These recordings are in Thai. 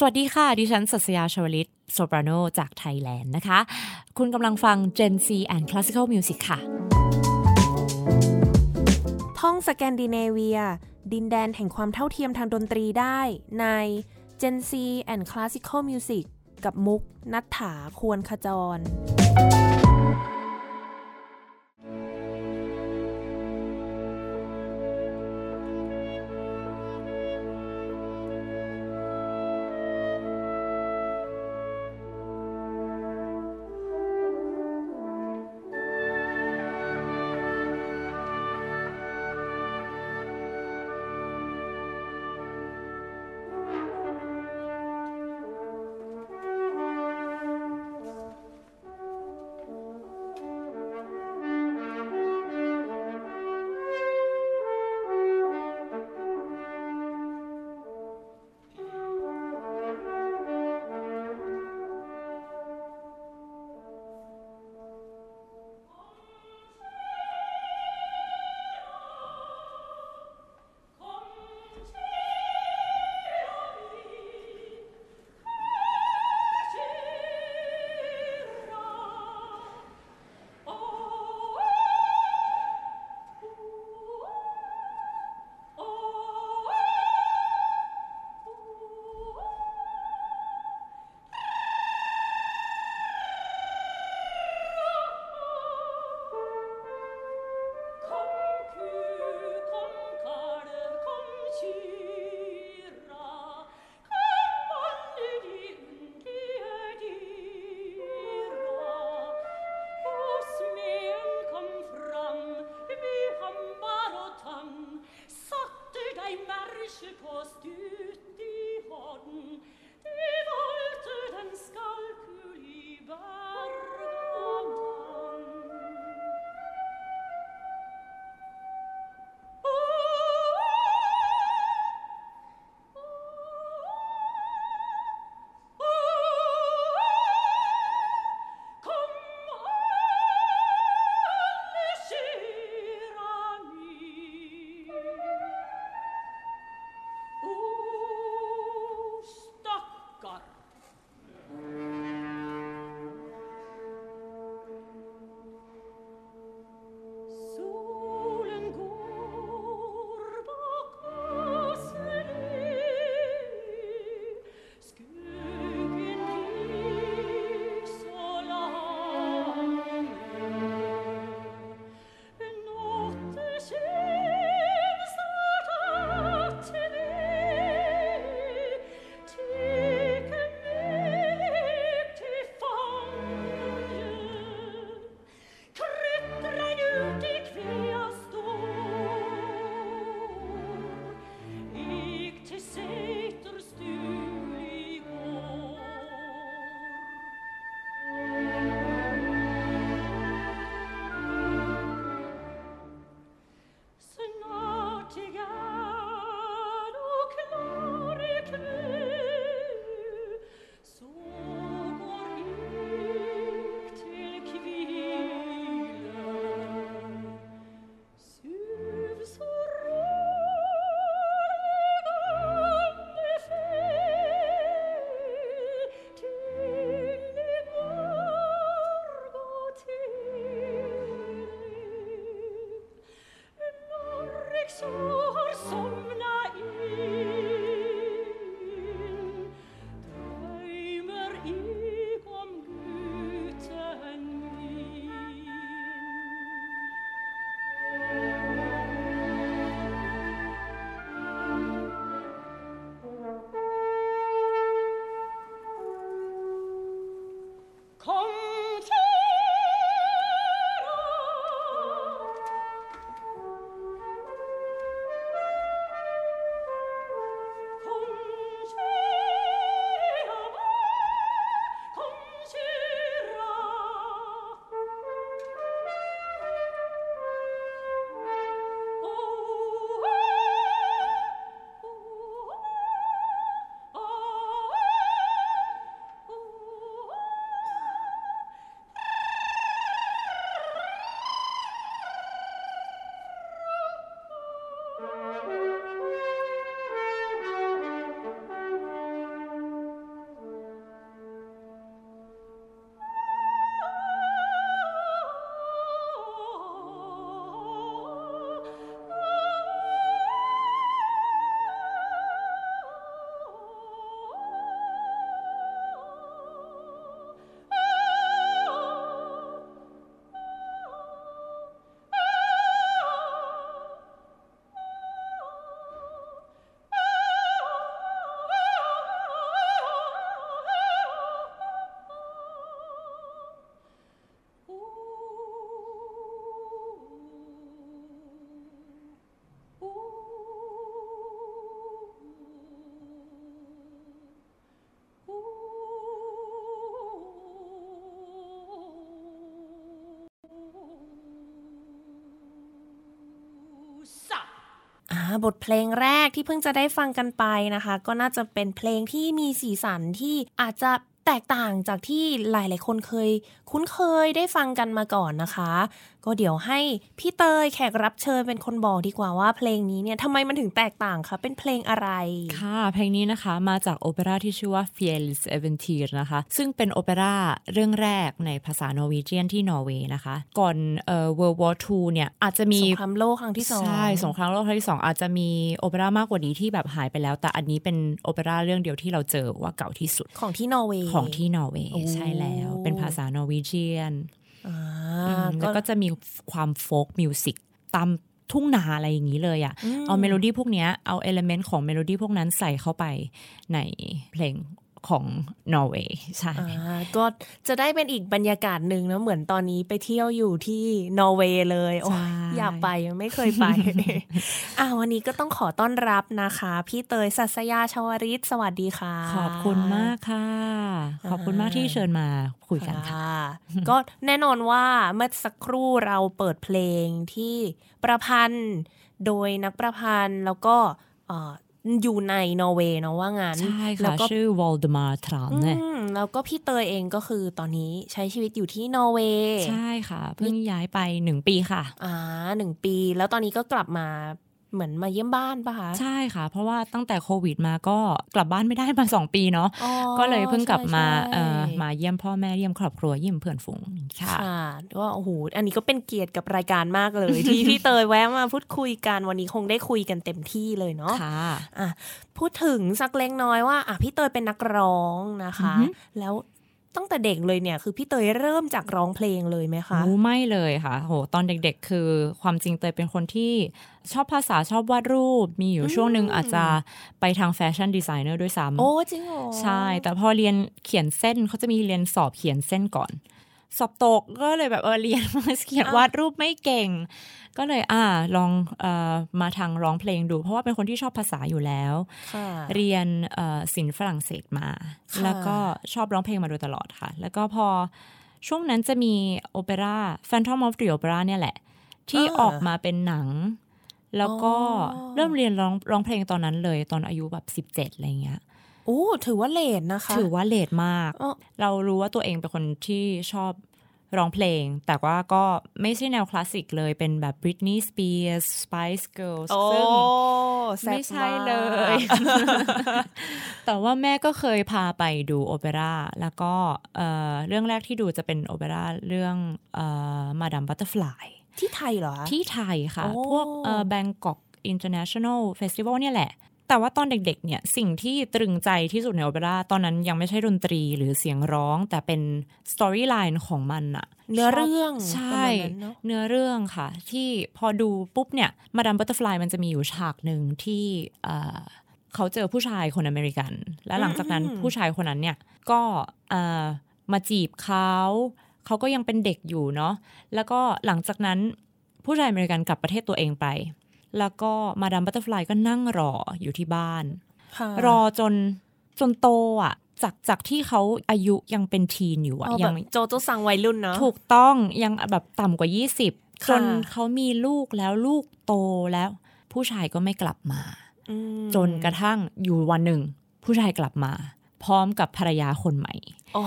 สวัสดีค่ะ ดิฉันสัสยาชวลิตโซปราโนจากไทยแลนด์นะคะ คุณกำลังฟัง Gen C and Classical Music ค่ะ ท่องสแกนดิเนเวีย ดินแดนแห่งความเท่าเทียมทางดนตรีได้ใน Gen C and Classical Music กับมุกนัฐถาควรขจร บทเพลงแรกที่เพิ่งจะได้ฟังกันไปนะคะ ก็น่าจะเป็นเพลงที่มีสีสันที่อาจจะแตกต่างจากที่หลาย ๆ คนเคย คุ้นเคยได้ฟังกันมาก่อนนะคะ ก็เดี๋ยวให้พี่เตยแขกรับเชิญเป็นคนบอกดีกว่าว่าเพลงนี้เนี่ยทำไมมันถึงแตกต่างคะเป็นเพลงอะไร ค่ะ เพลงนี้นะคะมาจากโอเปร่าที่ชื่อว่า f i e l s e v e n t y r นะคะ ซึ่งเป็นโอเปร่าเรื่องแรกในภาษานอร์วีเจียนที่นอร์เวย์นะคะ ก่อนเอ่อ World War II เนี่ยอาจจะมีสงครามโลกครั้งที่สองใช่สงครามโลกครั้งที่สองอาจจะมีโอเปร่ามากกว่านี้ที่แบบหายไปแล้ว แต่อันนี้เป็นโอเปร่าเรื่องเดียวที่เราเจอว่าเก่าที่สุดของที่นอร์เวย์ของที่นอร์เวย์โอ้ใช่แล้วเป็นภาษา Norwegian อ่าอืม แล้วก็จะมีความ folk music ตามทุ่งนาอะไรอย่างนี้เลยอะ่ะ เอาเมโลดี้พวกเนี้ยเอา element ของเมโลดี้พวกนั้นใส่เข้าไปในเพลง ของนอร์เวย์ใช่อ่าก็จะได้เป็นอีกบรรยากาศหนึ่งนะเหมือนตอนนี้ไปเที่ยวอยู่ที่นอร์เวย์เลยโอ้ยอยากไปไม่เคยไปอ่าวันนี้ก็ต้องขอต้อนรับนะคะ พี่เตยสัสยาชวริตสวัสดีค่ะ ขอบคุณมากค่ะ ขอบคุณมากที่เชิญมาคุยกันค่ะค่ะ ก็แน่นอนว่าเมื่อสักครู่เราเปิดเพลงที่ประพันธ์ โดยนักประพันธ์แล้วก็เอ่ออยู่ในนอร์เวย์เนาะว่างั้นใช่แล้วค่ะก็ชื่อวอลเดมาทรัมเนี่ยอืมแล้วก็พี่เตยเองก็คือตอนนี้ใช้ชีวิตอยู่ที่นอร์เวย์ใช่ค่ะ เพิ่งย้ายไปหนึ่งปีค่ะ อ่าหนึ่งปี แล้วตอนนี้ก็กลับมา เหมือนมาเยี่ยมบ้านปะคะใช่ค่ะ เพราะว่าตั้งแต่โควิดมาก็กลับบ้านไม่ได้มาสองปีเนาะอ๋อก็เลยเพิ่งกลับมาใช่เอ่อใช่มาเยี่ยมพ่อแม่เยี่ยมครอบครัวเยี่ยมเพื่อนฝูงค่ะค่ะว่าโอ้โหอันนี้ก็เป็นเกียรติกับรายการมากเลย ที่พี่เตยแวะมาพูดคุยกันวันนี้คงได้คุยกันเต็มที่เลยเนาะค่ะอะพูดถึงสักเล็กน้อยว่าอะพี่เตยเป็นนักร้องนะคะอือฮึแล้ว ตั้งแต่เด็กเลยเนี่ย คือพี่เตยเริ่มจากร้องเพลงเลยไหมคะโอ้ไม่เลยค่ะ โห ตอนเด็กๆ คือความจริงเตยเป็นคนที่ชอบภาษาชอบวาดรูป มีอยู่ช่วงหนึ่งอาจจะไปทาง fashion designer ด้วยซ้ำโอ้จริงเหรอใช่ แต่พอเรียนเขียนเส้นเขาจะมีเรียนสอบเขียนเส้นก่อน สอบตกก็เลยแบบเออเรียนมาเขียนวาดรูปไม่เก่ง ก็เลยอ่าลองเอ่อมาทางร้องเพลงดู เพราะว่าเป็นคนที่ชอบภาษาอยู่แล้วค่ะเรียนเอ่อศิลป์ฝรั่งเศสมาค่ะแล้วก็ชอบร้องเพลงมาโดยตลอดค่ะ แล้วก็พอช่วงนั้นจะมีโอเปร่า Phantom of the Opera เนี่ยแหละ ที่ออกมาเป็นหนัง แล้วก็เริ่มเรียนร้องร้องเพลงตอนนั้นเลย ตอนอายุแบบ 17 อะไรเงี้ยโอ้ถือว่าเลทนะคะ ถือว่าเลทมากอ๋อเรารู้ว่าตัวเองเป็นคนที่ชอบ ร้องเพลง แต่ว่าก็ไม่ใช่แนวคลาสสิกเลยเป็นแบบ Britney Spears Spice Girls โอ้ซึ่งแซ่บไม่ใช่เลมากยแต่ว่าแม่ก็เคยพาไปดูโอเปร่าแล้วก็เอ่อเรื่องแรกที่ดูจะเป็นโอเปร่าเรื่อง Madame Butterfly ที่ไทยเหรอคะที่ไทยค่ะโอ้พวกแบงกอก International Festival เนี่ยแหละ แต่ว่าตอนเด็กๆ เนี่ยสิ่งที่ตรึงใจที่สุดในโอเปร่าตอนนั้นยังไม่ใช่ดนตรีหรือเสียงร้อง แต่เป็นstoryline ของมันอะเนื้อเรื่องใช่ประมาณนั้นเนอะเนื้อเรื่องค่ะ ที่พอดูปุ๊บเนี่ย Madame Butterfly มันจะมีอยู่ฉากหนึ่งที่เอ่อเขาเจอผู้ชายคนอเมริกัน และหลังจากนั้นผู้ชายคนนั้นเนี่ยก็เอ่อมาจีบเขาเขาก็ยังเป็นเด็กอยู่เนาะแล้วก็หลังจากนั้นผู้ชายอเมริกันกลับประเทศตัวเองไป แล้วก็ Madame Butterfly ก็นั่งรออยู่ที่บ้านค่ะรอจนจนโตอะจากจากที่เขาอายุยังเป็นทีนอยู่อะอ๋อแบยับงโจโจสั่งวัยรุ่นเนาะถูกต้องยังแบบต่ำกว่า 20ค่ะจนเขามีลูกแล้วลูกโตแล้ว ผู้ชายก็ไม่กลับมาอืมจนกระทั่งอยู่วันหนึ่ง ผู้ชายกลับมา พร้อมกับภรรยาคนใหม่โอ้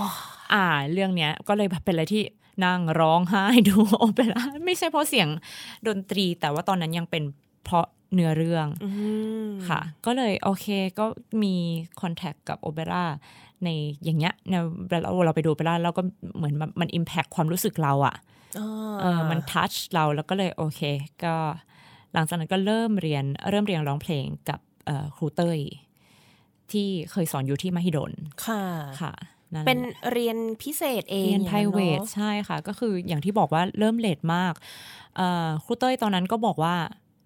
อ่า เรื่องเนี้ยก็เลยแบบเป็นอะไรที่นั่งร้องไห้ดูโอเปร่าไม่ใช่เพราะเสียงดนตรี แต่ว่าตอนนั้นยังเป็น เพราะเนื้อเรื่องอืมค่ะ ก็เลยโอเคก็มีคอนแทคกับโอเปร่าในอย่างเงี้ยในเราเราไปดูโอเปร่าแล้วก็เหมือนมันมันอิมแพคความรู้สึกเราอะอ่าเออมันทัชเราแล้วก็เลยโอเค ก็หลังจากนั้นก็เริ่มเรียนเริ่มเรียนร้องเพลงกับเอ่อครูเต้ยที่เคยสอนอยู่ที่มหิดลค่ะค่ะนั่นเป็นเรียนพิเศษเองเรียนอาง p r i v a t อะใช่ค่ะ ก็คืออย่างที่บอกว่าเริ่มเลทมากเอ่อครูเต้ยตอนนั้นก็บอกว่า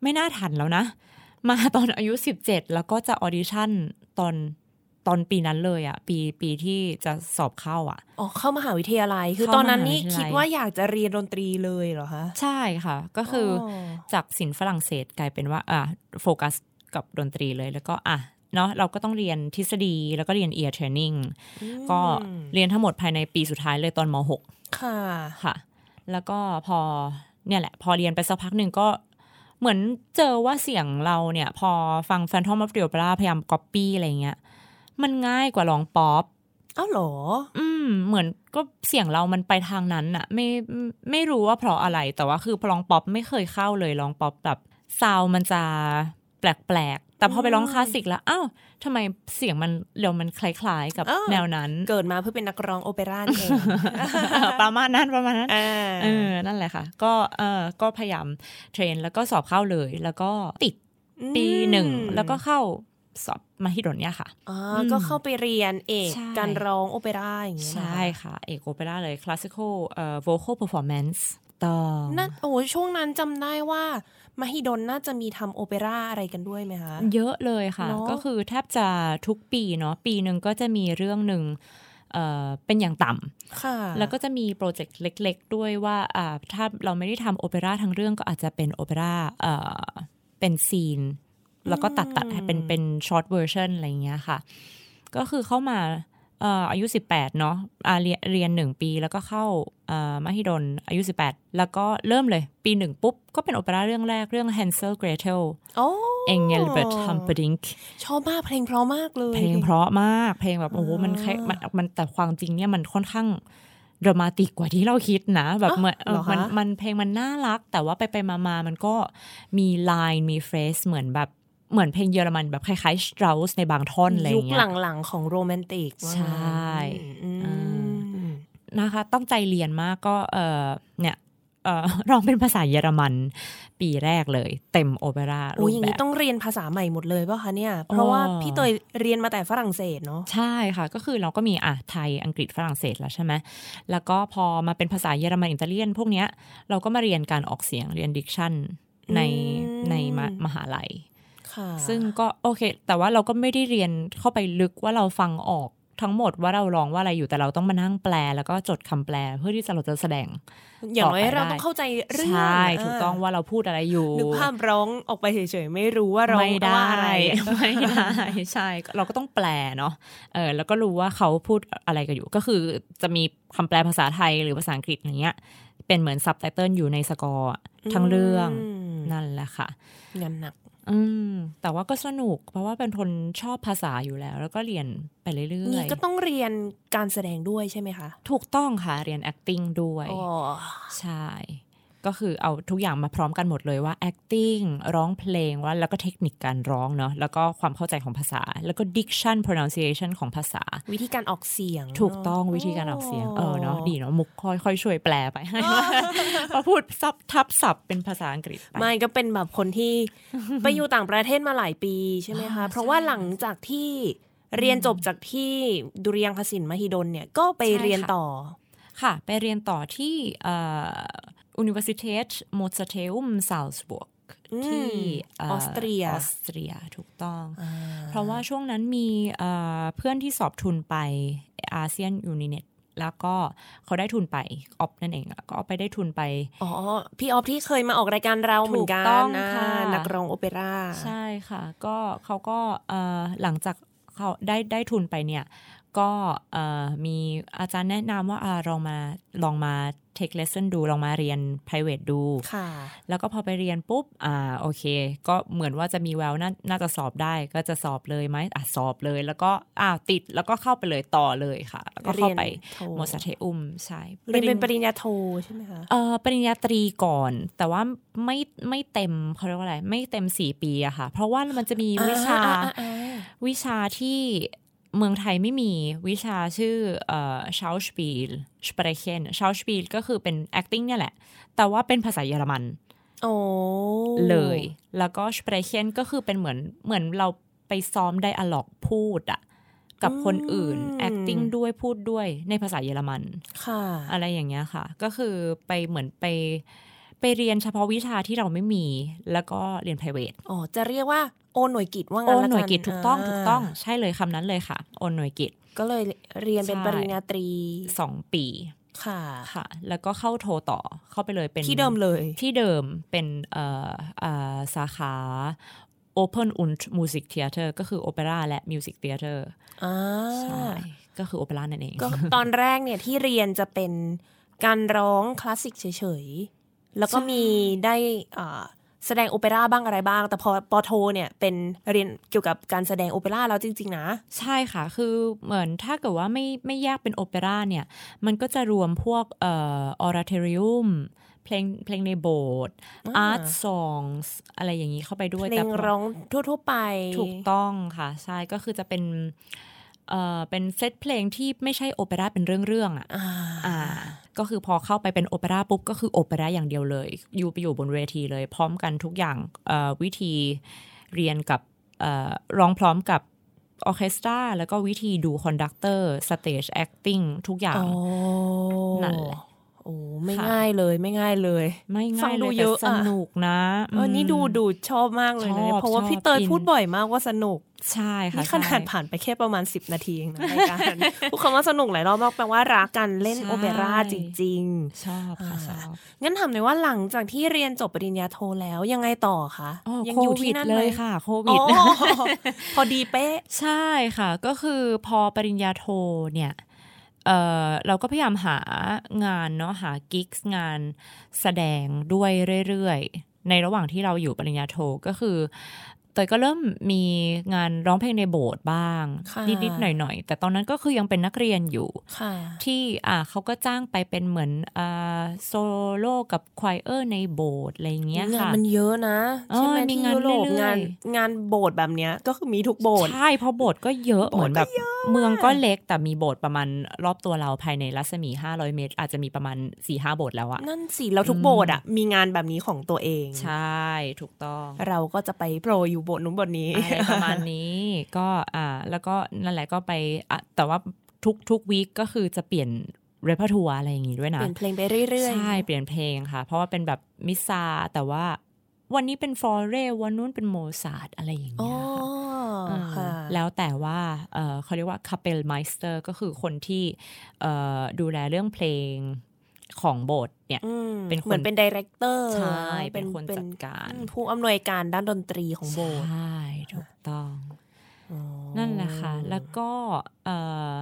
ไม่น่าทันแล้วนะ มาตอนอายุ 17 แล้วก็จะ audition ตอนตอนปีนั้นเลยอะ่ะปีปีที่จะสอบเข้าอะอ๋อเข้ามหาวิทยาลัยคือเข้าตอนนั้นนี่มหาวิทยาลัยคิดว่าอยากจะเรียนดนตรีเลยเหรอคะใช่ค่ะ ก็คือออกจากศิลป์ฝรั่งเศสกลายเป็นว่าอะโฟกัสกับดนตรีเลยแล้วก็อะเนาะเราก็ต้องเรียนทฤษฎีแล้วก็เรียน ear training ก็เรียนทั้งหมดภายในปีสุดท้ายเลยตอนม .6 ค่ะค่ะ แล้วก็พอเนี่ยแหละ พอเรียนไปสักพักหนึ่งก็ เหมือนเจอว่าเสียงเราเนี่ย พอฟัง Phantom of the Opera พยายามก๊อปปี้อะไรเงี้ย มันง่ายกว่าร้องป๊อปอ้าวเหรอ อืม เหมือนก็เสียงเรามันไปทางนั้นอะไม่ไม่รู้ว่าเพราะอะไร แต่ว่าคือพอร้องป๊อปไม่เคยเข้าเลยร้องป๊อปแบบซาวมันจะแปลกๆ แต่พอไปร้องคลาสสิกแล้ว อ้าวทำไมเสียงมันเดี๋ยวมันคล้าย ๆ กับอ้าวแนวนั้น เกิดมาเพื่อเป็นนักร้องโอเปร่านี่เองประมาณนั้นประมาณนั้นอ่าเออนั่นแหละค่ะ ก็เออก็พยายามเทรนแล้วก็สอบเข้าเลย แล้วก็ติดปีหนึ่งแล้วก็เข้าสอบมาฮิดนเนี่ยค่ะอ่าอืมก็เข้าไปเรียนเอกใช่การร้องโอเปร่าอย่างเงี้ยใช่ค่ะ เอกโอเปร่าเลย classical เอ่อ vocal performance ต้องนั่นโอ้ยช่วงนั้นจำได้ว่า มหิดลน่าจะมีทำโอเปร่าอะไรกันด้วยไหมคะ เยอะเลยค่ะเนอะก็คือแทบจะทุกปีเนาะปีหนึ่งก็จะมีเรื่องหนึ่งเอ่อเป็นอย่างต่ำค่ะแล้วก็จะมี project เล็ก ๆ ด้วยว่าอ่าถ้าเราไม่ได้ทำโอเปร่าทั้งเรื่องก็อาจจะเป็นโอเปร่าเอ่อเป็น scene แล้วก็ตัดตัดให้เป็นเป็น short version อะไรอย่างเงี้ยค่ะ ก็คือเข้ามาเอ่ออายุ 18 เนาะอ่าเรียนเรียนหนึ่งปีแล้วก็เข้าเอ่อมหิดลอายุ 18 แล้วก็เริ่มเลยปีหนึ่งปุ๊บ ก็เป็นโอเปร่าเรื่องแรกเรื่อง Hansel Gretel โอ้ Engelbert Humperdinck ชอบมากเพลงเพราะมากเลย เพลงเพราะมากเพลงแบบโอ้โหมันแค่มันมันแต่ความจริงเนี่ยมันค่อนข้างดรามาติกกว่าที่เราคิดนะแบบเหมือนเออมันมันเพลงมันน่ารัก แต่ว่าไปไปมามามันก็มีไลน์มีเฟรสเหมือนแบบ เหมือนเพลงเยอรมันแบบคล้ายๆสตรา u s ในบางท่อนอะไรอยุคย่างเงี้ยหลังๆของโรแมนติกว่าใช่อืมอ่านะคะต้องใจเรียนมากก็เออเนี่ยเออร้องเป็นภาษาเยอรมันปีแรกเลย เต็มโอเปร่าโอ้รูปแบบอย่างนี้ต้องเรียนภาษาใหม่หมดเลยป่ะคะเนี่ย เพราะว่าอ๋อพี่เตยเรียนมาแต่ฝรั่งเศสเนาะใช่ค่ะ ก็คือเราก็มีอะไทยอังกฤษฝรั่งเศสแล้วใช่ไหมแล้วก็พอมาเป็นภาษาเยอรมันอิตาเลียน พวกเนี้ยเราก็มาเรียนการออกเสียงเรียน diction ในอืมในมหาลัยค่ะ ซึ่งก็โอเค แต่ว่าเราก็ไม่ได้เรียนเข้าไปลึกว่าเราฟังออกทั้งหมดว่าเราร้องว่าอะไรอยู่แต่เราต้องมานั่งแปล แล้วก็จดคำแปลเพื่อที่จะเราจะแสดง อย่างน้อยต่อไปเราได้ต้องเข้าใจเรื่องใช่ถูกต้องว่าเราพูดอะไรอยู่นึกภาพร้องออกไปเฉยๆไม่รู้ว่าร้องไม่ได้ว่าอะไรไม่ได้ใช่เราก็ต้องแปลเนาะเออแล้วก็รู้ว่าเขาพูดอะไรกันอยู่ก็คือจะมีคำแปลภาษาไทยหรือภาษาอังกฤษอย่างเงี้ย เป็นเหมือนซับไตเติลอยู่ในสกอร์อะทั้งเรื่องมนั่นแหละค่ะงานหนัก อืมแต่ว่าก็สนุก เพราะว่าเป็นคนชอบภาษาอยู่แล้ว แล้วก็เรียนไปเรื่นี่อยก็ต้องเรียนการแสดงด้วยใช่ไหมคะๆถูกต้องค่ะ เรียน acting ด้วยอ๋อใช่ ก็คือเอาทุกอย่างมาพร้อมกันหมดเลยว่า acting ร้องเพลงว่าแล้วก็เทคนิคการร้องเนาะแล้วก็ความเข้าใจของภาษา แล้วก็ diction pronunciation ของภาษา วิธีการออกเสียง ถูกต้องเนะวิธีการออกเสียงเออเนาะดีเนาะมุกค่อยค่อยช่วยแปลไปให้พอพูดซับทับศัพท์เป็นภาษาอังกฤษไปไม่ก็เป็นแบบคนที่ไปอยู่ต่างประเทศมาหลายปีใช่ไหมคะเพราะว่าหลังจากที่เรียนจบจากที่ดุริยางคศิลป์มหิดลเนี่ยก็ไปใช่ค่ะเรียนต่อค่ะ ไปเรียนต่อที่เอ่อ Universität Mozarteum Salzburg อืมที่เออสเตรียออสเตรียถูกต้อง เพราะว่าช่วงนั้นมีเอ่อเพื่อนที่สอบทุนไปอาเซียนยูนิเน็ตแล้วก็เขาได้ทุนไปออฟนั่นเองอะก็เอาไปได้ทุนไป อ๋อ พี่ออฟที่เคยมาออกรายการเราเหมือนกัถูกต้นองนะค่ะนักร้องโอเปร่าใช่ค่ะ ก็เขาก็เอ่อหลังจากเขาได้ได้ทุนไปเนี่ย ก็เอ่อมีอาจารย์แนะนำว่าอ่าลองมาลองมา take lesson ดู ลองมาเรียน private ดูค่ะแล้วก็พอไปเรียนปุ๊บ อ่า โอเค ก็เหมือนว่าจะมีแววน่าน่าจะสอบได้ ก็จะสอบเลยไหมอะสอบเลย แล้วก็อ่าติด แล้วก็เข้าไปเลยต่อเลยค่ะ แล้วก็เข้าไปเรียนโทโมซาเทอุมใช่ เรียนเป็นปริญญาโทใช่ไหมคะ เอ่อปริญญาตรีก่อน แต่ว่าไม่ไม่เต็มเขาเรียกว่าอะไร ไม่เต็มสี่ปีอะค่ะ เพราะว่ามันจะมีวิชาอ่อ่อ่อ่าวิชาที่ เมืองไทยไม่มีวิชาชื่อเอ่อ Schauspiel Sprechen Schauspiel ก็คือเป็น acting เนี่ยแหละ แต่ว่าเป็นภาษาเยอรมันโอ้เลย แล้วก็ Sprechen ก็คือเป็นเหมือนเหมือนเราไปซ้อมไดอะล็อกพูดอะกับคนอื่น acting ด้วยพูดด้วยในภาษาเยอรมัน ค่ะ อะไรอย่างเงี้ยค่ะ ก็คือไปเหมือนไป ไปเรียนเฉพาะวิชาที่เราไม่มี แล้วก็เรียน private อ๋อจะเรียกว่าโอนหน่วยกิจว่าโองั้นนละหน่วยกิจถูกต้องาถูกต้องใช่เลยคำนั้นเลยค่ะ โอนหน่วยกิจ ก็เลยเรียนเป็นใช่ปริญญาตรีสองปีค่ะค่ะ แล้วก็เข้าโทต่อเข้าไปเลยเป็นที่เดิมเลย ที่เดิมเป็นเอ่อเอ่อสาขา Open und Music Theater ก็คือโอเปร่าและ Music Theater อ่าใช่ก็คือโอเปร่านั่นเอง ก็ตอนแรกเนี่ยที่เรียนจะเป็นการร้องคลาสสิกเฉยๆ แล้วก็ใช่มีได้อ่าแสดงโอเปร่าบ้างอะไรบ้าง แต่พอปอโทเนี่ยเป็นเรียนเกี่ยวกับการแสดงโอเปร่าแล้วจริง ๆ นะ ใช่ค่ะ คือเหมือนถ้าเกิดว่าไม่ไม่แยกเป็นโอเปร่าเนี่ย มันก็จะรวมพวกเอ่อออราเทริอุมเพลงเพลงในโบสถ์อาร์ตซองส์อะไรอย่างนี้เข้าไปด้วยเพลงร้องทั่วๆไป ถูกต้องค่ะ ใช่ก็คือจะเป็น เอ่อเป็นเซตเพลงที่ไม่ใช่โอเปร่าเป็นเรื่องๆอะอ่าอ่าก็คือพอเข้าไปเป็นโอเปร่าปุ๊บก็คือโอเปร่าอย่างเดียวเลย อยู่ไปอยู่บนเวทีเลย พร้อมกันทุกอย่างเอ่อวิธีเรียนกับเอ่อร้องพร้อมกับออร์เคสตราแล้วก็วิธีดูคอนดักเตอร์สเตจแอคติ้งทุกอย่างโอ้นั่นแหละ โอ้ไม่ค่ะง่ายเลยไม่ง่ายเลย ไม่ฟัง่างยดูเลยเยแต่อะสอะนุกนะเออนี่ดูมดูชอบมากเลยนะชอบเพราะว่าชอบพี่เตยอินพูดบ่อยมากว่าสนุกใช่ค่ะนี่ขนาดใช่ผ่านไปแค่ประมาณ 10 นาทีเองนะรายการพูดคำว่าสนุกหลายรอบมากแปลว่ารักกันเล่นใช่โอเปร่าจริงชอบค่ะชอบๆงั้นถามเลยว่าหลังจากที่เรียนจบปริญญาโทแล้วยังไงต่อคะอ๋อยัโคอยู่วิที่ดนั่นเลไหมยค่ะ โคอ๋วิดอพอดีเป๊ะ ใช่ค่ะ ก็คือพอปริญญาโทเนี่ย เอ่อเราก็พยายามหางานเนาะหากิกงานแสดงด้วยเรื่อยๆ ในระหว่างที่เราอยู่ปริญญาโทก็คือ เตยก็เริ่มมีงานร้องเพลงในโบสถ์บ้างค่ะนิดๆหน่อยๆ แต่ตอนนั้นก็คือยังเป็นนักเรียนอยู่ค่ะที่อ่าเขาก็จ้างไปเป็นเหมือนอ่าโซโล่กับควายเออร์ในโบสถ์อะไรอย่างเงี้ยงานค่ะมันเยอะนะเออใช่ไหมมีที่งานยุโรปเรื่อยๆงานงานโบสถ์แบบเนี้ยก็คือมีทุกโบสถ์ใช่เพราะโบสถ์ก็เยอะโบสถ์เหมือนแบบก็เยอะเมืองก็เล็กแต่มีโบสถ์ประมาณรอบตัวเราภายในรัศมี 500 เมตร อาจจะมีประมาณ4-5โบสถ์แล้วอะนั่นสิแล้วทุกโบสถ์อะมีงานแบบนี้ของตัวเอง ใช่ถูกต้อง เราก็จะไปโปรอยู่โบสถ์นู้นโบสถ์นี้อะไรประมาณนี้ก็อ่าแล้วก็นั่นแหละก็ไปอะแต่ว่าทุกทุกวีคก็คือจะเปลี่ยนเรปทัวร์อะไรอย่างงี้ด้วยเปนะลี่ยนเพลงไปเรื่อยๆ ใช่ เปลี่ยนเพลงค่ะ เพราะว่าเป็นแบบมิสซาแต่ว่าวันนี้เป็นฟอเรวันนู้นเป็นโมซาร์ทอะไรอย่างอ๋อเงี้ยค่ะเออค่ะแล้วแต่ว่าเอ่อเขาเรียกว่า Kapellmeister ก็คือคนที่เอ่อดูแลเรื่องเพลง ของโบสถ์เนี่ยอืมเป็นคนเหมือนเป็น director ใช่เป็นคนจัดการ ผู้อำนวยการด้านดนตรีของโบสถ์ใช่ถูกต้องอ๋อนั่นแหละค่ะ แล้วก็เอ่อ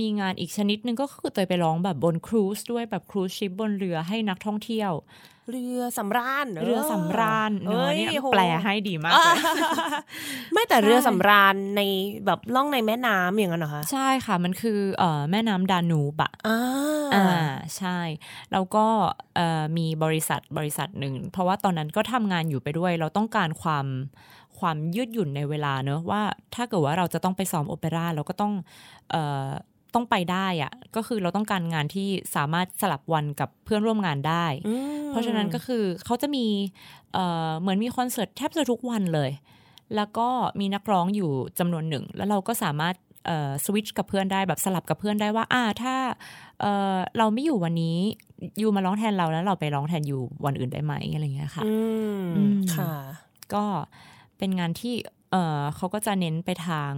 มีงานอีกชนิดหนึ่งก็คือเตยไปร้องแบบบนครูซด้วยแบบครูซชิปบนเรือให้นักท่องเที่ยว เรือสำราญเรือสำราญเนอะเนี่ยโหแปลให้ดีมากเลยไม่แต่เรือใช่สำราญในแบบล่องในแม่น้ำอย่างนั้นเหรอคะใช่ค่ะมันคือเอ่อแม่น้ำดานูบอะอ่าอ่าใช่ แล้วก็เอ่อมีบริษัทบริษัทหนึ่ง เพราะว่าตอนนั้นก็ทำงานอยู่ไปด้วย เราต้องการความความยืดหยุ่นในเวลาเนอะว่าถ้าเกิดว่าเราจะต้องไปซ้อมโอเปร่าเราก็ต้องเอ่อ ต้องไปได้อะก็คือเราต้องการงานที่สามารถสลับวันกับเพื่อนร่วมงานได้อืมเพราะฉะนั้นก็คือเขาจะมีเอ่อเหมือนมีคอนเสิร์ตแทบจะทุกวันเลย แล้วก็มีนักร้องอยู่จำนวนหนึ่ง แล้วเราก็สามารถเอ่อสวิตชกับเพื่อนได้แบบสลับกับเพื่อนได้ว่าอ่าถ้าเอ่อเราไม่อยู่วันนี้ยูมาร้องแทนเราแล้วเราไปร้องแทนยูวันอื่นได้ไหมอะไรอย่างเงี้ยค่ะอืมอืมค่ะ ก็เป็นงานที่เอ่อเขาก็จะเน้นไปทาง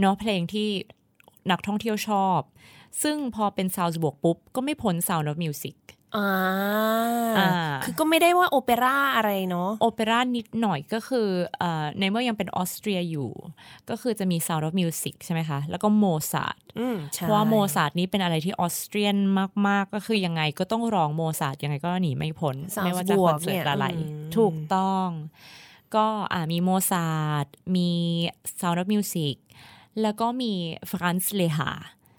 เนาะเพลงที่ นักท่องเที่ยวชอบ ซึ่งพอเป็นซาลซ์บวร์กปุ๊บ ก็ไม่พ้น Sound of Music อ่าอ่าคือก็ไม่ได้ว่าโอเปร่าอะไรเนาะโอเปร่านิดหน่อยก็คือเออในเมื่อยังเป็นออสเตรียอยู่ ก็คือจะมี Sound of Music ใช่ไหมคะ แล้วก็โมซาร์ทอืมใช่เพราะว่าโมซาร์ทนี้เป็นอะไรที่ออสเตรียนมาก ๆ ก็คือยังไงก็ต้องร้องโมซาร์ทยังไงก็หนีไม่พ้น Sound ไม่ว่าจะบวคกอนเสิร์ตอะไรเนี่ยอืมถูกต้อง ก็อ่ามีโมซาร์ทมี Sound of Music แล้วก็มีฟรานซ์เลหา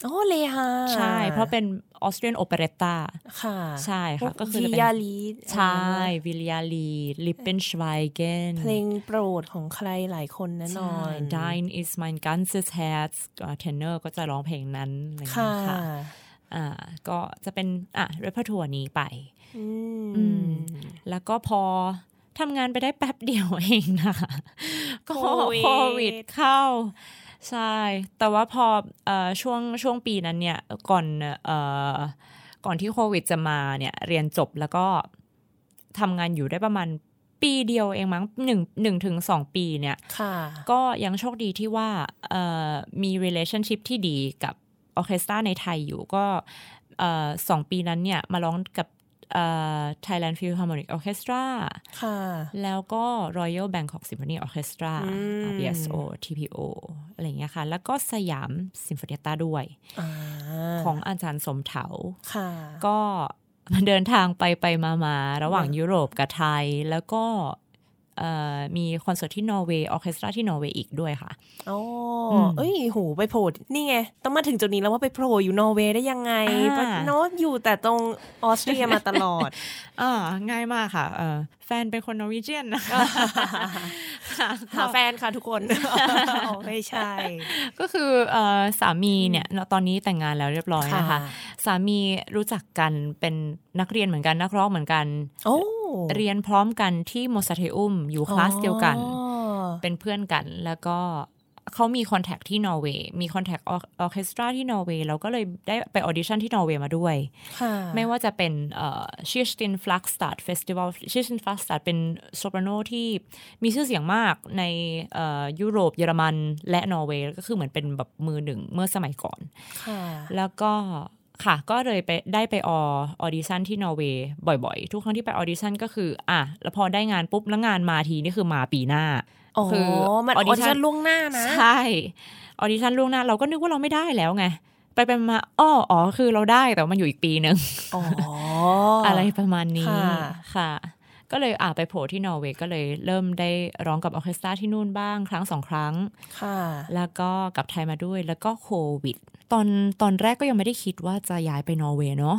โอ้เลฮาใช่ เพราะเป็นออสเตรียนโอเปเรตตาค่ะใช่ค่ะ ก็คือวิจะเป็นยาลีใช่วิลยาลีลิปเปนชไวเกนเพลงโปรดของใครหลายคนแน่นอนใช่ Dine is mein ganzes Herz เทนเนอร์ก็จะร้องเพลงนั้นอะไรอย่างค่ะเงี้ยค่ะอ่าก็จะเป็นอะเรปทัวร์นี้ไปอือืมมแล้วก็พอทำงานไปได้แป๊บเดียวเองนะคะก็โควิดโควิดเข้า ใช่ แต่ว่าพอเอ่อช่วงช่วงปีนั้นเนี่ยก่อนเอ่อก่อนที่โควิดจะมาเนี่ยเรียนจบแล้วก็ทำงานอยู่ได้ประมาณปีเดียวเองมั้งหนึ่งหนึ่งถึงสองปีเนี่ยค่ะก็ยังโชคดีที่ว่าเอ่อมี relationship ที่ดีกับออร์เคสตราในไทยอยู่ก็เอ่อสองปีนั้นเนี่ยมาร้องกับเอ่อ Thailand Philharmonic Orchestra ค่ะแล้วก็ Royal Bangkok Symphony Orchestra อืม BSO TPO อะไรอย่างเงี้ยค่ะ แล้วก็ Siam Sinfonietta ด้วยอ่าของอาจารย์สมเถาค่ะก็เดินทางไปไปมามาระหว่างยุโรปกับไทย แล้วก็ มีคอนเสิร์ตที่นอร์เวย์ออร์เคสตราที่นอร์เวย์อีกด้วยค่ะโอ้เอ้ยโหไปโผล่นี่ไง ต้องมาถึงจุดนี้แล้วว่าไปโผล่อยู่นอร์เวย์ได้ยังไงเนาะอยู่แต่ตรงออสเตรียมาตลอดอ่าง่ายมากค่ะแฟนเป็นคน Norwegian นะหาแฟนค่ะทุกคนไม่ใช่ ก็คือสามีเนี่ยตอนนี้แต่งงานแล้วเรียบร้อยนะคะ สามีรู้จักกันเป็นนักเรียนเหมือนกันนักร้องเหมือนกัน เรียนพร้อมกันที่ Mozarteum อยู่คลาสเดียวกัน เป็นเพื่อนกันแล้วก็เขามี contact ที่นอร์เวย์มี contact ออร์เคสตราที่นอร์เวย์เราก็เลยได้ไปออดิชั่นที่นอร์เวย์มาด้วย ไม่ว่าจะเป็น Kirsten Flagstad Festival Kirsten Flagstad เป็นโซปราโนที่มีชื่อเสียงมากในยุโรปเยอรมันและนอร์เวย์ก็คือเหมือนเป็นแบบมือหนึ่งเมื่อสมัยก่อน แล้วก็ ค่ะ ก็เลยไปได้ไปออดิชั่นที่นอร์เวย์บ่อยๆ ทุกครั้งที่ไปออดิชั่นก็คือ อะ แล้วพอได้งานปุ๊บ แล้วงานมาทีนี่คือมาปีหน้าคือมันออดิชั่นล่วงหน้านะ ใช่ออดิชั่นล่วงหน้า เราก็นึกว่าเราไม่ได้แล้วไง ไปไปมาอ้ออ๋อ คือเราได้แต่มันอยู่อีกปีหนึ่งอ๋ออะไรประมาณนี้ค่ะ ก็เลยอ่าไปโผล่ที่นอร์เวย์ก็เลยเริ่มได้ร้องกับออร์เคสตราที่นู่นบ้างครั้งสองครั้ง ค่ะ แล้วก็กลับไทยมาด้วยแล้วก็โควิด ตอนตอนแรกก็ยังไม่ได้คิดว่าจะย้ายไปนอร์เวย์เนาะ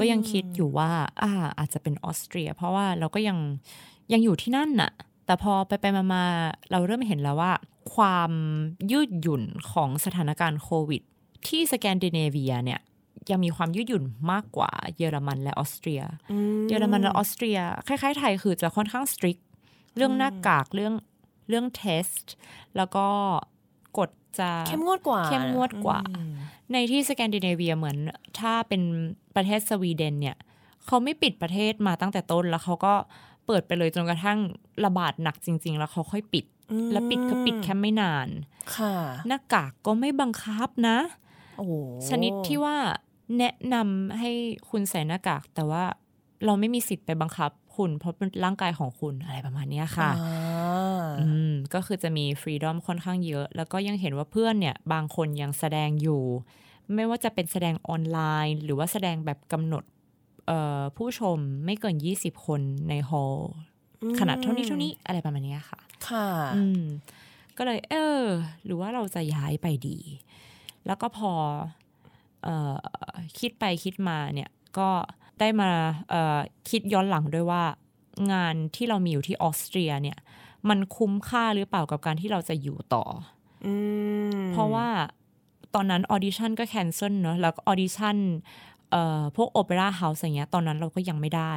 ก็ยังคิดอยู่ว่าอ่าอาจจะเป็นออสเตรีย เพราะว่าเราก็ยังยังอยู่ที่นั่นน่ะ แต่พอไปไปมาเราเริ่มเห็นแล้วว่า ความยืดหยุ่นของสถานการณ์โควิด ที่สแกนดิเนเวียเนี่ยยังมีความยืดหยุ่นมากกว่าเยอรมันและออสเตรีย เยอรมันและออสเตรีย คล้ายๆ ไทยคือจะค่อนข้างสตริกเรื่องหน้ากากเรื่องเรื่องเทสแล้วก็ กฎจะเข้มงวดกว่าเข้มงวดกว่า ในที่สแกนดิเนเวียเหมือน ถ้าเป็นประเทศสวีเดนเนี่ยเขาไม่ปิดประเทศมาตั้งแต่ต้นแล้วเขาก็เปิดไปเลยจนกระทั่งระบาดหนักจริง ๆ แล้วเขาค่อยปิด แล้วปิดก็ปิดแค่ไม่นาน ค่ะ หน้ากากก็ไม่บังคับนะชนิดที่ว่าแนะนำให้คุณใส่หน้ากาก แต่ว่าเราไม่มีสิทธิ์ไปบังคับ คุณเพราะเป็นร่างกายของคุณอะไรประมาณนี้ค่ะอืมก็คือจะมีฟรีดอมค่อนข้างเยอะ แล้วก็ยังเห็นว่าเพื่อนเนี่ย บางคนยังแสดงอยู่ ไม่ว่าจะเป็นแสดงออนไลน์ หรือว่าแสดงแบบกำหนดผู้ชมไม่เกิน 20 คนในฮอลขนาดเท่านี้เท่านี้อะไรประมาณนี้ค่ะ ค่ะอืมก็เลย เออ หรือว่าเราจะย้ายไปดี แล้วก็พออคิดไปคิดมาเนี่ยก็ ได้มาคิดย้อนหลังด้วยว่างานที่เรามีอยู่ที่ออสเตรียเนี่ยมันคุ้มค่าหรือเปล่ากับการที่เราจะอยู่ต่อเพราะว่าตอนนั้นออดิชั่นก็ cancel เนาะแล้วออดิชั่นพวก opera house อย่างเงี้ยตอนนั้นเราก็ยังไม่ได้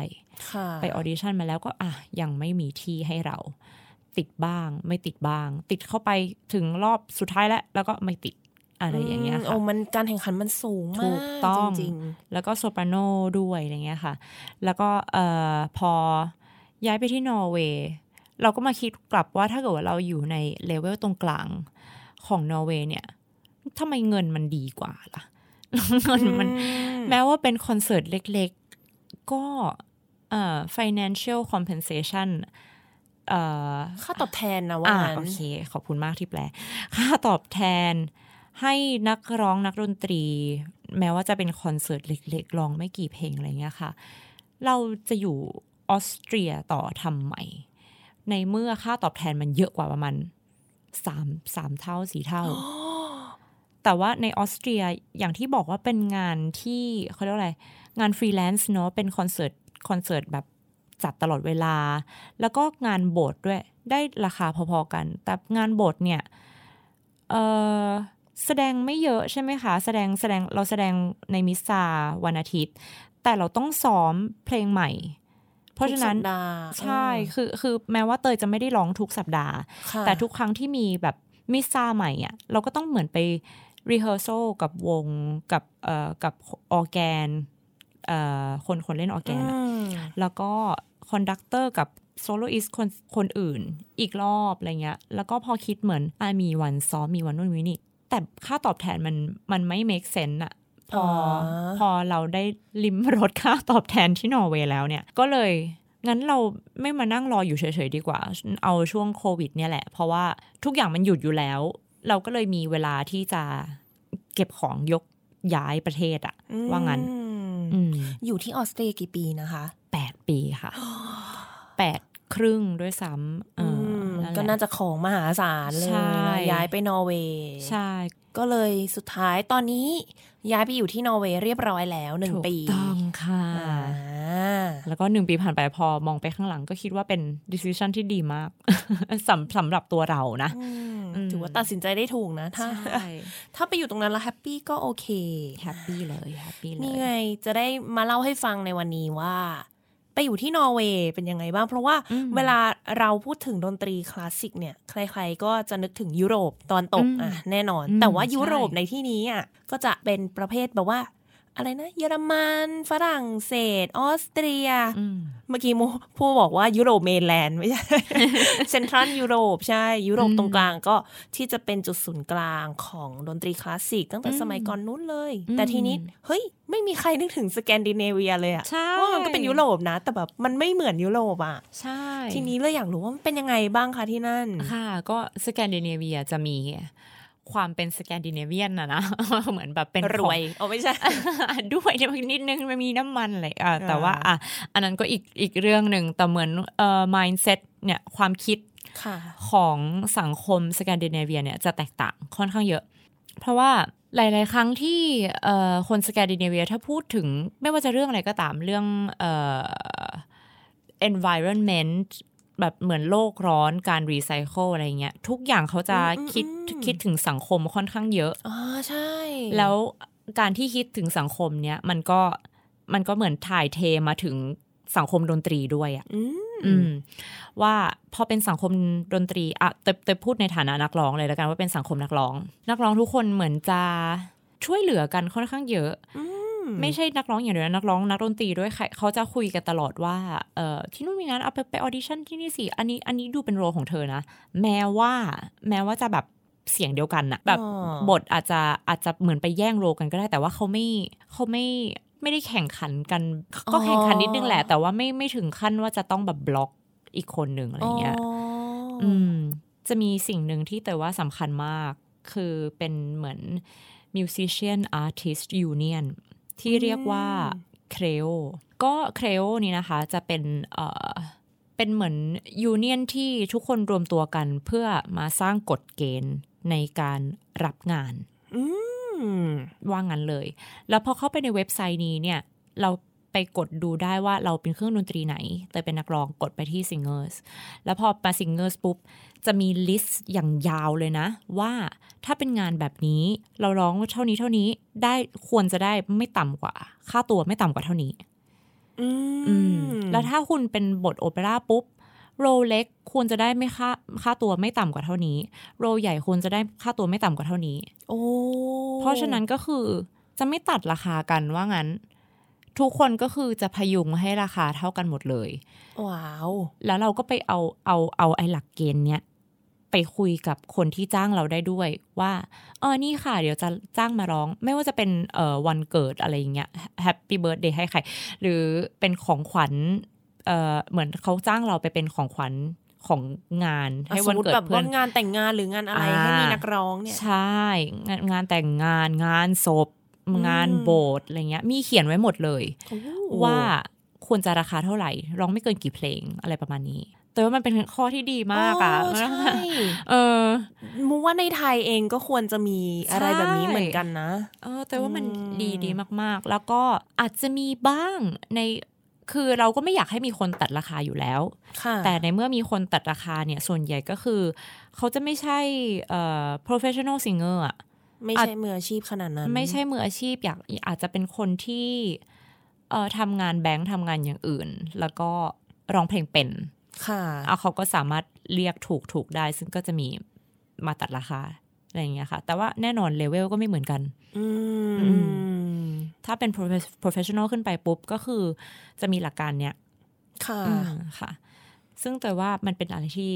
ไปออดิชั่นมาแล้วก็อะยังไม่มีที่ให้เรา ติดบ้าง ไม่ติดบ้าง ติดเข้าไปถึงรอบสุดท้ายแล้ว แล้วก็ไม่ติด อะไรอย่างเงี้ยค่ะโอ้มันการแข่งขันมันสูงมากถูกต้องจริงแล้วก็โซปราโนด้วยอะไรเงี้ยค่ะ แล้วก็เอ่อพอย้ายไปที่นอร์เวย์เราก็มาคิดกลับว่าถ้าเกิดว่าเราอยู่ในเลเวลตรงกลางของนอร์เวย์เนี่ยทำไมเงินมันดีกว่าล่ะเงินมันแม้ว่าเป็นคอนเสิร์ตเล็กๆ ก็เอ่อ financial compensation เอ่อค่าตอบแทนนะว่าโอเค ขอบคุณมากที่แปล ค่าตอบแทน ให้นักร้องนักดนตรี แม้ว่าจะเป็นคอนเสิร์ตเล็กๆร้องไม่กี่เพลงอะไรเงี้ยค่ะ เราจะอยู่ออสเตรียต่อทำไมในเมื่อค่าตอบแทนมันเยอะกว่าประมาณสามสามเท่าสี่เท่า แต่ว่าในออสเตรียอย่างที่บอกว่าเป็นงานที่เขาเรียกอะไร งานฟรีแลนซ์เนาะเป็นคอนเสิร์ตคอนเสิร์ตแบบจัดตลอดเวลา แล้วก็งานโบสถ์ด้วยได้ราคาพอๆกัน แต่งานโบสถ์เนี่ยเออ แสดงไม่เยอะใช่ไหมคะ แสดงแสดงเราแสดงในมิสซาวันอาทิตย์ แต่เราต้องซ้อมเพลงใหม่ เพราะฉะนั้นใช่คือคือแม้ว่าเตยจะไม่ได้ร้องทุกสัปดาห์ แต่ทุกครั้งที่มีแบบมิสซาใหม่อะเราก็ต้องเหมือนไป rehearsal กับวงกับเอ่อกับออร์แกนเอ่อคนคนเล่นออร์แกนแล้วก็ conductor กับ soloist คนคนอื่นอีกรอบอะไรเงี้ย แล้วก็พอคิดเหมือนอ่ามีวันซ้อมมีวันนู่นวันนี่ แต่ค่าตอบแทนมันมันไม่ make sense อะพอพอเราได้ลิ้มรสค่าตอบแทนที่นอร์เวย์แล้วเนี่ย ก็เลยงั้นเราไม่มานั่งรออยู่เฉยๆดีกว่า เอาช่วงโควิด เนี่ยแหละ เพราะว่าทุกอย่างมันหยุดอยู่แล้ว เราก็เลยมีเวลาที่จะเก็บของยกย้ายประเทศอะว่างั้นอืมอยู่ที่ออสเตรเลียกี่ปีนะคะแปดปีค่ะแปดครึ่งด้วยซ้ำเอออ มนั่นแหละก็น่าจะของมหาศาลเลยใช่นะย้ายไปนอร์เวย์ใช่ ก็เลยสุดท้ายตอนนี้ย้ายไปอยู่ที่นอร์เวย์เรียบร้อยแล้วหนึ่งถูกปีต้องค่ะอ่าแล้วก็หนึ่งปีผ่านไปพอมองไปข้างหลังก็คิดว่าเป็น decision ที่ดีมากสำสำหรับตัวเรานะอืมอืมถือว่าตัดสินใจได้ถูกนะ ถ้า ถ้าไปอยู่ตรงนั้นแล้ว happy ก็โอเค happy เลย happy เลย นี่ไงจะได้มาเล่าให้ฟังในวันนี้ว่าไป อยู่ที่นอร์เวย์เป็นยังไงบ้าง เพราะว่าอืมเวลาเราพูดถึงดนตรีคลาสสิกเนี่ย ใครๆก็จะนึกถึงยุโรปตะวันตกอืมอะแน่นอนอืมแต่ว่ายุโรปใช่ในที่นี้อะก็จะเป็นประเภทแบบว่า อะไรนะเยอรมันฝรั่งเศส ออสเตรียอืมเมื่อกี้มูผู้บอกว่ายุโรป mainland ไม่ใช่เซ็นทรัลยุโรปใช่ ยุโรปอืมตรงกลางก็ที่จะเป็นจุดศูนย์กลางของดนตรีคลาสสิกตั้งแต่อืมสมัยก่อนนู้นเลยอืมแต่ทีนี้ เฮ้ย ไม่มีใครนึกถึงสแกนดิเนเวียเลยอะใช่ว่ามันก็เป็นยุโรปนะ แต่แบบมันไม่เหมือนยุโรปอะใช่ ทีนี้เลยอยากรู้ว่ามันเป็นยังไงบ้างคะที่นั่นค่ะ ก็สแกนดิเนเวียจะมี ความเป็นสแกนดิเนเวียนนะนะเหมือนแบบเป็นรวยโอ้ไม่ใช่ของด้วยนิดนึงมันมีน้ำมันอะไรอะแต่อ่าว่าอะอันนั้นก็อีกอีกเรื่องหนึ่งแต่เหมือนเอ่อ mindset เนี่ยความคิดค่ะของสังคมสแกนดิเนเวียเนี่ยจะแตกต่างค่อนข้างเยอะ เพราะว่าหลาย ๆ ครั้งที่เอ่อคนสแกนดิเนเวียถ้าพูดถึงไม่ว่าจะเรื่องอะไรก็ตามเรื่องเอ่อ environment แบบเหมือนโลกร้อนการรีไซเคิลอะไรเงี้ย ทุกอย่างเขาจะอืมอืมคิดอืมคิดถึงสังคมค่อนข้างเยอะอ๋อใช่ แล้วการที่คิดถึงสังคมเนี้ยมันก็มันก็เหมือนถ่ายเทมาถึงสังคมดนตรีด้วยอะอืมอืม ว่าพอเป็นสังคมดนตรีอะเตเตพูดในฐานะนักร้องเลยแล้วกันว่าเป็นสังคมนักร้อง นักร้องทุกคนเหมือนจะช่วยเหลือกันค่อนข้างเยอะอืม ไม่ใช่นักร้องอย่างเดียวนะนักร้องนักดนตรีด้วยใครเขาจะคุยกันตลอดว่าเออที่นู่นมีงานเอาไปไป audition ที่นี่สิอันนี้อันนี้ดูเป็น role ของเธอนะ แม้ว่าแม้ว่าจะแบบเสียงเดียวกันนะแบบอ๋อบทอาจจะอาจจะเหมือนไปแย่งโรลกันก็ได้ แต่ว่าเขาไม่เขาไม่ไม่ได้แข่งขันกัน ก็แข่งขันนิดนึงแหละ แต่ว่าไม่ไม่ถึงขั้นว่าจะต้องแบบบล็อกอีกคนหนึ่งอะไรเงี้ยอ๋อออืม จะมีสิ่งหนึ่งที่แต่ว่าสำคัญมาก คือเป็นเหมือน musician artist union ที่เรียกว่าเครโอก็เครโอนี่นะคะ จะเป็นเอ่อเป็นเหมือน union ที่ทุกคนรวมตัวกันเพื่อมาสร้างกฎเกณฑ์ในการรับงานอืมว่างั้นเลย แล้วพอเข้าไปในเว็บไซต์นี้เนี่ย เราไปกดดูได้ว่าเราเป็นเครื่องดนตรีไหนแต่เป็นนักร้องกดไปที่ singers แล้วพอมา singers ปุ๊บ จะมี list อย่างยาวเลยนะ ว่าถ้าเป็นงานแบบนี้เราร้องเท่านี้เท่านี้ได้ควรจะได้ไม่ต่ำกว่า ค่าตัวไม่ต่ำกว่าเท่านี้อือืมมแล้วถ้าคุณเป็นบทโอเปร่าปุ๊บโรเล็กควรจะได้ไม่ค่าค่าตัวไม่ต่ำกว่าเท่านี้ โรใหญ่ควรจะได้ค่าตัวไม่ต่ำกว่าเท่านี้ โอ้เพราะฉะนั้นก็คือจะไม่ตัดราคากันว่างั้น ทุกคนก็คือจะพยุงให้ราคาเท่ากันหมดเลย ว้าว แล้วเราก็ไปเอาเอาเอาไอ้หลักเกณฑ์เนี้ย ไปคุยกับคนที่จ้างเราได้ด้วยว่าเออนี่ค่ะ เดี๋ยวจะจ้างมาร้อง ไม่ว่าจะเป็นเอ่อวันเกิดอะไรอย่างเงี้ย Happy Birthday ให้ใคร หรือเป็นของขวัญเอ่อเหมือนเขาจ้างเราไปเป็นของขวัญของงานให้สวัมมติวันเกิดเพื่อว่างานแต่งงานหรืองานอะไรอ่าให้มีนักร้องเนี่ยใช่งานงานแต่งงานงานศพงานโบสถ์อะไรเงี้ย มีเขียนไว้หมดเลยโอ้ว่าควรจะราคาเท่าไหร่ ร้องไม่เกินกี่เพลงอะไรประมาณนี้ แต่ว่ามันเป็นข้อที่ดีมากอะโใช่เออมูว่าในไทยเองก็ควรจะมีอะไรใช่แบบนี้เหมือนกันนะ เออ แต่ว่ามันอืมดีดีมากๆ แล้วก็อาจจะมีบ้างในคือเราก็ไม่อยากให้มีคนตัดราคาอยู่แล้วค่ะแต่ในเมื่อมีคนตัดราคาเนี่ย ส่วนใหญ่ก็คือ เขาจะไม่ใช่เอ่อ professional singer อะ ไม่ใช่มืออาชีพขนาดนั้น ไม่ใช่มืออาชีพอยากอาจจะเป็นคนที่เอ่อทำงานแบงค์ทำงานอย่างอื่น แล้วก็ร้องเพลงเป็น ค่ะเอาเขาก็สามารถเรียกถูกถูกได้ ซึ่งก็จะมีมาตัดราคาอะไรอย่างเงี้ยค่ะ แต่ว่าแน่นอนเลเวลก็ไม่เหมือนกันอือืมถ้าเป็น profe- professional ขึ้นไปปุ๊บ ก็คือจะมีหลักการเนี้ยค่ะอืมค่ะ ซึ่งแต่ว่ามันเป็นอะไรที่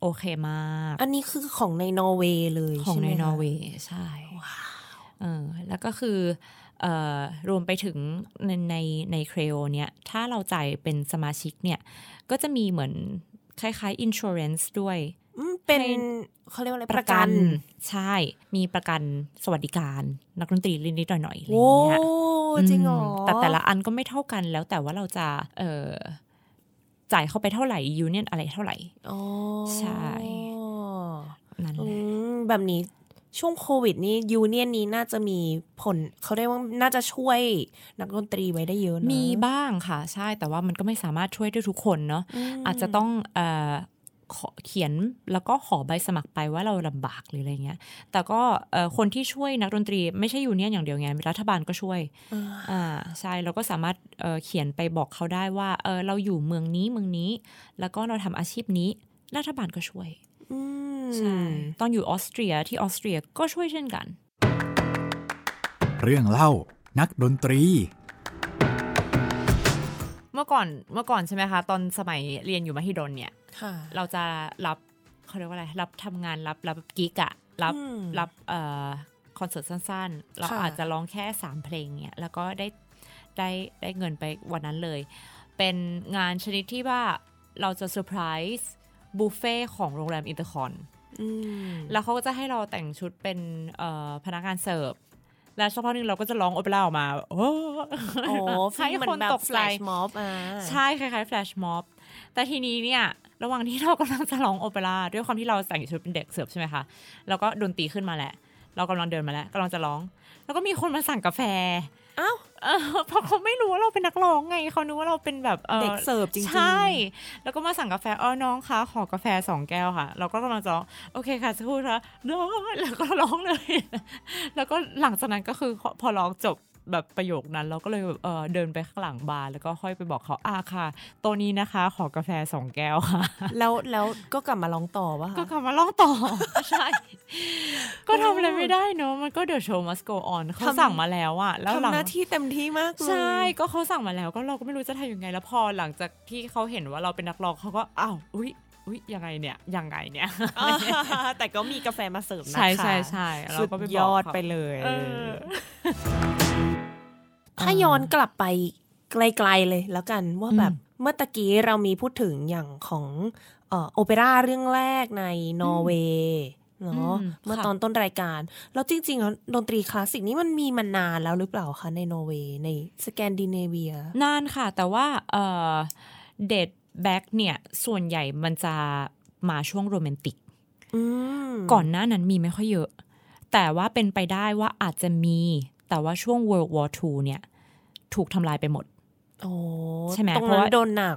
โอเคมาก อันนี้คือของในนอร์เวย์เลยของในนอร์เวย์ใช่ไหมคะใช่เออแล้วก็คือเอ่อ รวมไปถึงในในในเครโอเนี่ยถ้าเราจ่ายเป็นสมาชิกเนี่ยก็จะมีเหมือนคล้ายๆ insurance ด้วยอืมเป็นให้เขาเรียกว่าอะไรประกัน ใช่ มีประกันสวัสดิการ นักดนตรีนิดๆหน่อยๆอะไรอโอ้ย่างเงี้ยจริงเหรอมแต่แต่ละอันก็ไม่เท่ากันแล้วแต่ว่าเราจะเออจ่ายเข้าไปเท่าไหร่ยูเนียนอะไรเท่าไหร่อ๋อใช่นั่นแหละอืมแบบนี้ ช่วงโควิดนี้ union นี้น่าจะมีผลเขาเรียกว่าน่าจะช่วยนักดนตรีไว้ได้เยอะนะมีบ้างค่ะ ใช่แต่ว่ามันก็ไม่สามารถช่วยได้ทุกคนเนาะอาจจะต้องเออขอเขียนแล้วก็ขอใบสมัครไปว่าเราลำบากหรืออะไรเงี้ย แต่ก็เอ่อคนที่ช่วยนักดนตรีไม่ใช่ union อย่างเดียวไงรัฐบาลก็ช่วยอ่าอ่าใช่เราก็สามารถเอ่อเขียนไปบอกเขาได้ว่าเออเราอยู่เมืองนี้เมืองนี้ แล้วก็เราทำอาชีพนี้รัฐบาลก็ช่วยอืม ใช่ตอนอยู่ออสเตรียที่ออสเตรียก็ช่วยเช่นกัน เรื่องเล่านักดนตรี เมื่อก่อนเมื่อก่อนใช่ไหมคะ ตอนสมัยเรียนอยู่มหิดลเนี่ยค่ะเราจะรับเขาเรียกว่าอะไร รับทำงานรับรับกิกอะรับอืมรับเอ่อคอนเสิร์ตสั้นๆ เราค่ะอาจจะร้องแค่ 3 เพลงเนี่ย แล้วก็ได้ได้ได้เงินไปวันนั้นเลย เป็นงานชนิดที่ว่าเราจะเซอร์ไพรส์ บุฟเฟ่ของโรงแรมอินเตอร์คอนอืมแล้วเขาก็จะให้เราแต่งชุดเป็นเอ่อพนักงานเสิร์ฟและสักพักหนึ่งเราก็จะร้องโอเปร่าออกมา โอ้โอ้ให้เหมืคอนนแบบตกแฟใจลชม็อบอะใช่คล้ายๆ flash mob แต่ทีนี้เนี่ย ระหว่างที่เรากำลังจะร้องโอเปร่าด้วยความที่เราแต่งชุดเป็นเด็กเสิร์ฟใช่ไหมคะ แล้วก็ดนตรีขึ้นมาแหละ เรากำลังเดินมาแล้วกำลังจะร้อง แล้วก็มีคนมาสั่งกาแฟ อ้าวเออเพราะเขาไม่รู้ว่าเราเป็นนักร้องไงเขานึกว่าเราเป็นแบบอ่อเด็กเสิร์ฟจริงๆใช่ แล้วก็มาสั่งกาแฟเออน้องคะขอกาแฟสองแก้วค่ะ เราก็กำลังจะร้องโอเคค่ะสักครู่นะเนอะแล้วก็ร้องเลย แล้วก็หลังจากนั้นก็คือพอร้องจบ แบบประโยคนั้นเราก็เลยแบบเออเดินไปข้างหลังบาร์แล้วก็ค่อยไปบอกเขาอ่าค่ะ ตัวนี้นะคะขอกาแฟสองแก้วค่ะ แล้วแล้วก็กลับมาร้องต่อวะก็กลับมาร้องต่อใช่ ก็ทำอะไรไม่ได้เนอะมันก็ the show must go on เขาสั่งมาแล้วอะแล้วหลัทำงหน้าที่เต็มที่มากเลยใช่ก็เขาสั่งมาแล้วก็เราก็ไม่รู้จะทำยังไงแล้วพอหลังจากที่เขาเห็นว่าเราเป็นนักร้องเขาก็อ้าวอุ้ยอุ้ยยังไงเนี่ยยังไงเนี่ยอ่าแต่ก็มีกาแฟมาเสิร์ฟนะคะใช่ใช่ใช่เราสุดก็ไปบอกยอดเขาไปเลยเออ ถ้าย้อนกลับไปไกลๆเลยแล้วกันว่าแบบเมื่อตะกี้เรามีพูดถึงอย่างของเอ่อโอเปร่าเรื่องแรกในนอร์เวย์เนาะอืมเมื่อค่ะตอนต้นรายการ แล้วจริงๆแล้วดนตรีคลาสสิกนี่มันมีมานานแล้วหรือเปล่าคะในนอร์เวย์ในสแกนดิเนเวีย นานค่ะ แต่ว่าเออ date back เนี่ย ส่วนใหญ่มันจะมาช่วงโรแมนติกอืมก่อนหน้านั้นมีไม่ค่อยเยอะ แต่ว่าเป็นไปได้ว่าอาจจะมี แต่ว่าช่วง World War II เนี่ย ถูกทำลายไปหมดโอ้ใช่ไหมตรงเพราะนั้นว่าโดนหนัก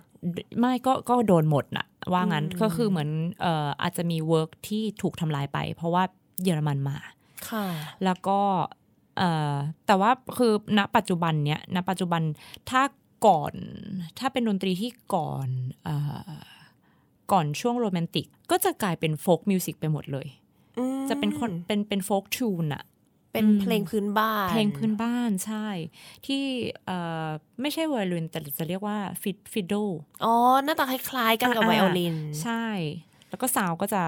ไม่ก็ก็โดนหมดนะว่างั้นอืมก็คือเหมือนเอ่ออาจจะมี work ที่ถูกทำลายไป เพราะว่าเยอรมันมาค่ะ แล้วก็เอ่อแต่ว่าคือณปัจจุบันเนี้ยณปัจจุบันถ้าก่อน ถ้าเป็นดนตรีที่ก่อนเอ่อก่อนช่วงโรแมนติก ก็จะกลายเป็น folk music ไปหมดเลยอืมจะเป็นคนเป็นเป็นโฟกทูนอะ เป็นอืมเพลงพื้นบ้าน เพลงพื้นบ้านใช่ ที่เอ่อไม่ใช่ไวโอลินแต่จะเรียกว่าฟิดฟิดโดอ๋อ หน้าตาคล้ายๆกันกับอ่าไวโอลิน ใช่ แล้วก็ซาวก็จะ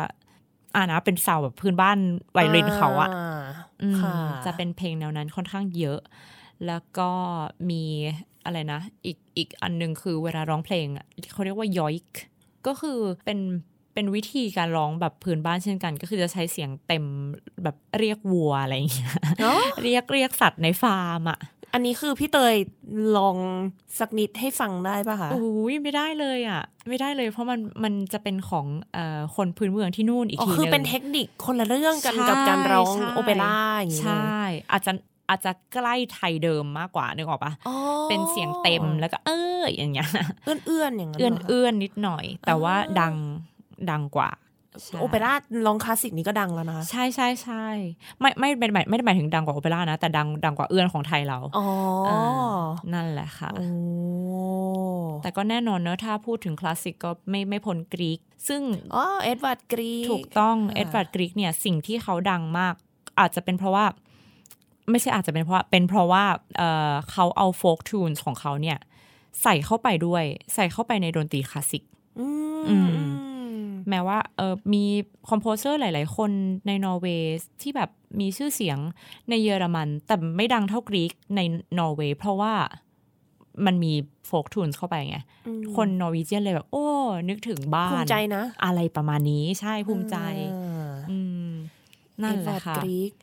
อ่านะเป็นซาวแบบพื้นบ้านไวโอลินเขาอะอืมค่ะจะเป็นเพลงแนวนั้นค่อนข้างเยอะ แล้วก็มีอะไรนะ อีกอีกอันหนึงคือเวลาร้องเพลงอะเขาเรียกว่ายอยค์ก็คือเป็น เป็นวิธีการร้องแบบพื้นบ้านเช่นกัน ก็คือจะใช้เสียงเต็มแบบเรียกวัวอะไรอย่างเงี้ยเนอะเรียกเรียกสัตว์ในฟาร์มอะอันนี้คือพี่เตยลองสักนิดให้ฟังได้ปะคะโอ้ยไม่ได้เลยอะ ไม่ได้เลยเพราะมันมันจะเป็นของเอ่อคนพื้นเมืองที่นู่นอีกอ๋อทีนึงคือเป็นเทคนิคคนละเรื่องกันใช่กับการร้องใช่โอเปร่าอย่างนี้ใช่ อาจจะอาจจะใกล้ไทยเดิมมากกว่านึกออกปะอ๋อเป็นเสียงเต็มแล้วก็เอออย่างเงี้ยเอื้อนเอื้อนๆอย่างนั้นเอื้อนหรอคะเอื้อนนิดหน่อย แต่ว่าดัง ดังกว่าใช่โอเปร่าร้องคลาสสิกนี้ก็ดังแล้วนะคะใช่ใช่ใช่ไม่ไม่เป็นหมายไม่ได้หมายถึงดังกว่าโอเปร่านะ แต่ดังดังกว่าเอื้อนของไทยเราอ๋ออานั่นแหละค่ะโอ้แต่ก็แน่นอนเนอะถ้าพูดถึงคลาสสิกก็ไม่ไม่พ้นกรีก ซึ่งอ๋อเอ็ดวาร์ดกรีก ถูกต้องค่ะเอ็ดวาร์ดกรีกเนี่ยสิ่งที่เขาดังมาก อาจจะเป็นเพราะว่า ไม่ใช่อาจจะเป็นเพราะว่าเป็นเพราะว่าเอ่อเขาเอา folk tune ของเขาเนี่ย ใส่เข้าไปด้วย ใส่เข้าไปในดนตรีคลาสสิก อืมอืมอืม แม้ว่าเออมี composer หลาย ๆ คนในนอร์เวย์ที่แบบมีชื่อเสียงในเยอรมัน แต่ไม่ดังเท่า Grieg ในนอร์เวย์เพราะว่ามันมี folk tune เข้าไปไงอืมคน Norwegian เลยแบบ โอ้ นึกถึงบ้านภูมิใจนะ อะไรประมาณนี้ใช่ภูมิใจอ่าอืมนั่นแหละเอดวาค่ะร์ดกรีก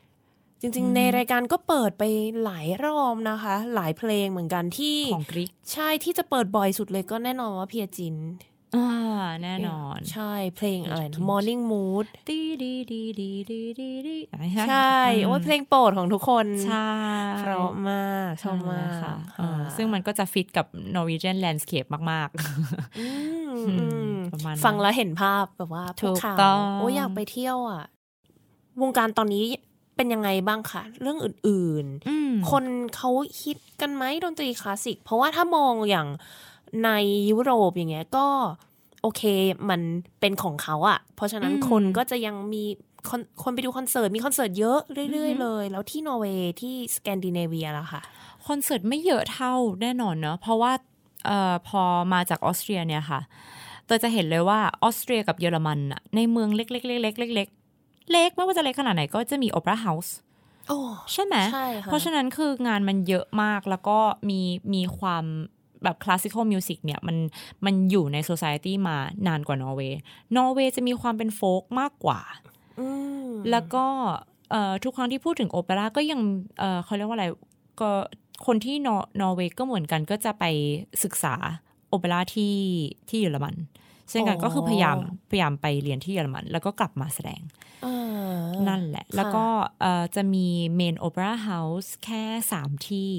จริง ๆ ในรายการก็เปิดไปหลายรอบนะคะ หลายเพลงเหมือนกันที่ของกรีกใช่ที่จะเปิดบ่อยสุดเลยก็แน่นอนว่าเพียจิน อ่าแน่นอน ใช่เพลงอะไรจรินะง Morning Mood ดีดีดีดีดีดีดีใช่โอ้ยเพลงโปรดของทุกคนใช่เพราะมากชอบมากค่ะค่ะเออซึ่งมันก็จะฟิตกับ Norwegian landscape มากอืมอืมอืมประมาณนั้นฟังแล้วเห็นภาพแบบว่าถูภูกเขาต้องโอ้ยอยากไปเที่ยวอะ วงการตอนนี้เป็นยังไงบ้างคะเรื่องอื่นๆอืมๆคนเขาฮิตกันไหมดนตรีคลาสสิก เพราะว่าถ้ามองอย่าง ในยุโรปอย่างเงี้ยก็โอเคมันเป็นของเขาอะเพราะฉะนั้นอืมคนก็จะยังมีคนคนไปดูคอนเสิร์ตมีคอนเสิร์ตเยอะเรื่อยอือฮึๆเลย แล้วที่นอร์เวย์ที่สแกนดิเนเวียล่ะค่ะคอนเสิร์ตไม่เยอะเท่าแน่นอนเนอะเพราะว่าเอ่อพอมาจากออสเตรียเนี่ยค่ะเตยจะเห็นเลยว่าออสเตรียกับเยอรมันอะในเมืองเล็กๆเล็กๆเล็กๆเล็กไม่ว่าจะเล็กขนาดไหนก็จะมี opera house โอ้ใช่ไหมใช่ค่ะเพราะฉะนั้นคืองานมันเยอะมากแล้วก็มีมีความ แบบ classical music เนี่ยมันมันอยู่ในโซซ i ตี้มานานกว่านอร์เวย์ นอร์เวย์จะมีความเป็น folk มากกว่าอืมแล้วก็เอ่อทุกครั้งที่พูดถึงโอเปร่าก็ยังเอ่อเขาเรียกว่าอะไรก็คนที่นอร์นอร์เวย์ก็เหมือนกันก็จะไปศึกษาโอเปร่าที่ที่เยอรมันเช่นกันก็คือพยายามพยายามไปเรียนที่เยอรมัน แล้วก็กลับมาแสดงอ่านั่นแหละ แล้วก็เอ่อจะมี main opera house แค่3ที่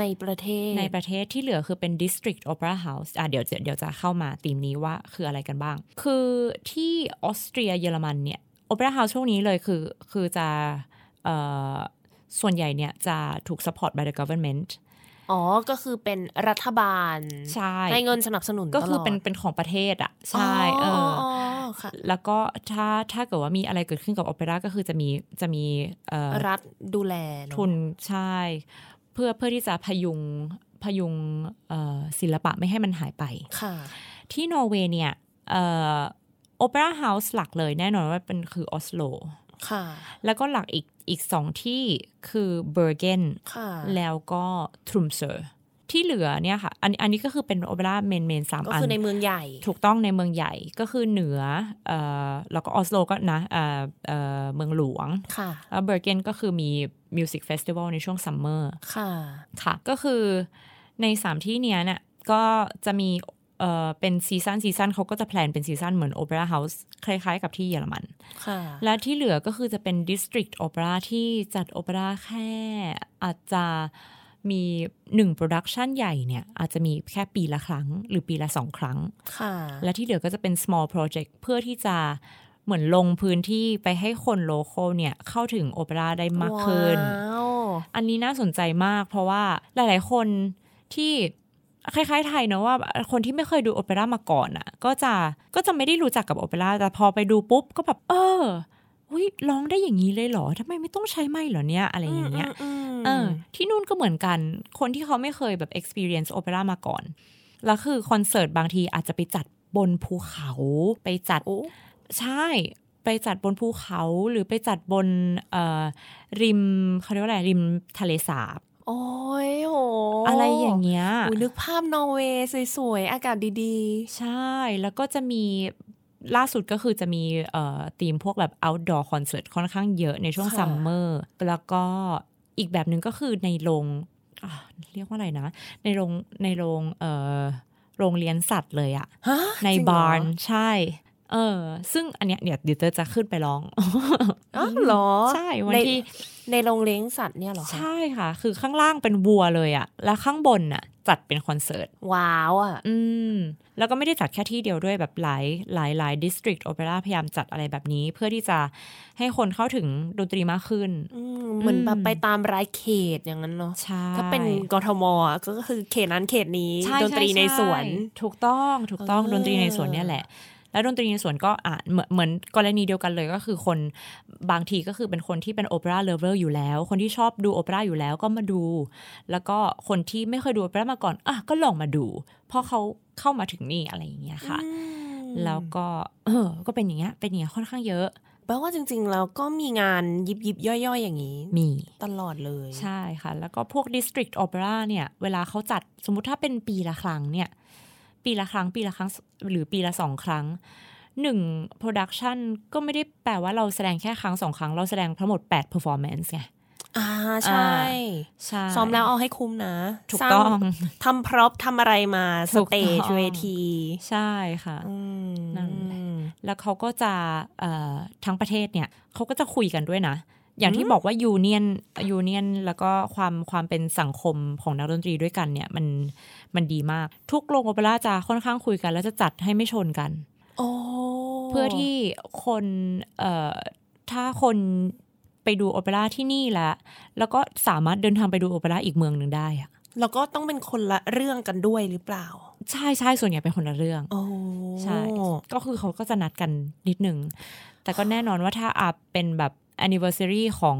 ในประเทศในประเทศที่เหลือคือเป็น District Opera House อะเดี๋ยวจะเดี๋ยวจะเข้ามาธีมนี้ว่าคืออะไรกันบ้าง คือที่ออสเตรียเยอรมันเนี่ย Opera House ช่วงนี้เลยคือคือจะเอ่อส่วนใหญ่เนี่ยจะถูก support by the government อ๋อ ก็คือเป็นรัฐบาล ใช่ให้เงินสนับสนุนก็คือตลดเป็นเป็นของประเทศอะ ใช่เออออ๋อค่ะแล้วก็ถ้าถ้าเกิดว่ามีอะไรเกิดขึ้นกับโอเปร่าก็คือจะมีจะมีเอ่อรัฐดูแลเนอะทุนใช่ เพื่อเพื่อที่จะพยุงพยุงเอ่อศิลปะไม่ให้มันหายไปค่ะที่นอร์เวย์เนี่ย opera house หลักเลยแน่นอนว่าเป็นคือออสโลค่ะแล้วก็หลักอีกอีกสองที่คือเบอร์เกนค่ะแล้วก็ Tromsø ที่เหลือเนี่ยค่ะ อันอันนี้ก็คือเป็นโอเปร่า main main สามก็อันคือในเมืองใหญ่ ถูกต้องในเมืองใหญ่ก็คือเหนือเอ่อแล้วก็ออสโลก็นะเอ่อเอ่อเมืองหลวงค่ะแล้วเบอร์เกนก็คือมีmusic festival ในช่วง summer ค่ะค่ะ ก็คือในสามที่เนี้ยเนี่ยก็จะมีเอ่อเป็น season season เขาก็จะ plan เป็น season เหมือน opera house คล้ายๆ กับที่เยอรมัน ค่ะ และที่เหลือก็คือจะเป็นดิสตริก t โอเปร่าที่จัดโอเปร่าแค่อาจจะ มีหนึ่ง production ใหญ่เนี่ยอาจจะมีแค่ปีละครั้ง หรือปีละสองครั้งค่ะและที่เหลือก็จะเป็น small project เพื่อที่จะเหมือนลงพื้นที่ไปให้คนโลโก้เนี่ยเข้าถึงโอเปร่าได้มากขึ้นว้าวอันนี้น่าสนใจมาก เพราะว่าหลาย ๆ คนที่คล้ายๆไทยเนอะว่าคนที่ไม่เคยดูโอเปร่ามาก่อนอะ ก็จะก็จะไม่ได้รู้จักกับโอเปร่าแต่พอไปดูปุ๊บก็แบบเออ อุ้ยร้องได้อย่างนี้เลยเหรอทำไมไม่ต้องใช้ไม้เหรอเนี่ยอะไรอย่างเงี้ยอืมเออที่นู่นก็เหมือนกัน คนที่เขาไม่เคยแบบ experience โอเปร่ามาก่อน แล้วคือคอนเสิร์ตบางทีอาจจะไปจัดบนภูเขาไปจัดโอ้ใช่ไปจัดบนภูเขาหรือไปจัดบนเอ่อริมเขาเรียกว่าอะไรริมทะเลสาบโอ้ยโหอะไรอย่างเงี้ยอุ๊ยนึกภาพนอร์เวย์สวยๆ อากาศดีใช่แล้วก็จะมี ล่าสุดก็คือจะมีเอ่อธีมพวกแบบ outdoor concert ค่อนข้างเยอะในช่วง summer แล้วก็อีกแบบหนึ่งก็คือในโรงอะเรียกว่าอะไรนะ ในโรงในโรงเอ่อโรงเลี้ยงสัตว์เลยอะๆฮะในจริงเหรอบาร์นใช่ เออ ซึ่งอันเนี้ยเดี๋ยวเดี๋ยวเตอจะขึ้นไปร้องอ๋อเหรอ ใช่วันในที่ในโรงเลี้ยงสัตว์เนี่ยเหรอคะใช่ค่ะ คือข้างล่างเป็นวัวเลยอะแล้วข้างบนน่ะจัดเป็นคอนเสิร์ต ว้าวอะอืม แล้วก็ไม่ได้จัดแค่ที่เดียวด้วยแบบหลายหลายหลายดิสตริกโอเปร่าพยายามจัดอะไรแบบนี้ เพื่อที่จะให้คนเข้าถึงดนตรีมากขึ้นอืมเหมือนแบบอืมไปตามรายเขตอย่างนั้นเนาะใช่ถ้าเป็นกทมอะก็คือเขตนั้นเขตนี้ใช่ดนตรีช่ในสวนช่ถูกต้องถูกต้องเออดนตรีในสวนเนี่ยแหละ แล้วดนตรีในสวนก็อะเหมือนเหมือนกรณีเดียวกันเลยก็คือคนบางทีก็คือเป็นคนที่เป็น opera lover อยู่แล้ว คนที่ชอบดูโอเปร่าอยู่แล้วก็มาดู แล้วก็คนที่ไม่เคยดูโอเปร่ามาก่อนอะก็ลองมาดูเพราะเขาเข้ามาถึงนี่อะไรอย่างเงี้ยค่ะอืมแล้วก็เออก็เป็นอย่างเงี้ยเป็นอย่างเงี้ยค่อนข้างเยอะแปลว่าจริงๆแล้วก็มีงานยิบยิบย่อยๆ อย่างนี้ มีตลอดเลย ใช่ค่ะ แล้วก็พวก District Opera เนี่ย เวลาเขาจัดสมมุติถ้าเป็นปีละครั้งเนี่ย ปีละครั้ง ปีละครั้งหรือปีละสองครั้งหนึ่ง production ก็ไม่ได้แปลว่าเราแสดงแค่ครั้งสองครั้ง เราแสดงทั้งหมด8 performance ไงอ่าใช่ใช่ซ้อมแล้วเอาให้คุ้มนะ ถูกสร้าต้องทำ prop ทำอะไรมา stage ถูกต้องเวที ใช่ค่ะอืมนั่นแหละแล้วเขาก็จะเอ่อทั้งประเทศเนี่ยเขาก็จะคุยกันด้วยนะ อย่างที่บอกว่า union union แล้วก็ความความเป็นสังคมของนักดนตรีด้วยกันเนี่ยมันมันดีมาก ทุกโรงโอเปร่าจะค่อนข้างคุยกัน แล้วจะจัดให้ไม่ชนกันโอ้เพื่อที่คนเอ่อถ้าคนไปดูโอเปร่าที่นี่แล้ว แล้วก็สามารถเดินทางไปดูโอเปร่าอีกเมืองหนึ่งได้อะแล้วก็ต้องเป็นคนละเรื่องกันด้วยหรือเปล่า ใช่ใช่ส่วนใหญ่เป็นคนละเรื่องโอ้ใช่ ก็คือเขาก็จะนัดกันนิดนึง แต่ก็แน่นอนว่าถ้าอาจเป็นแบบ anniversary ของ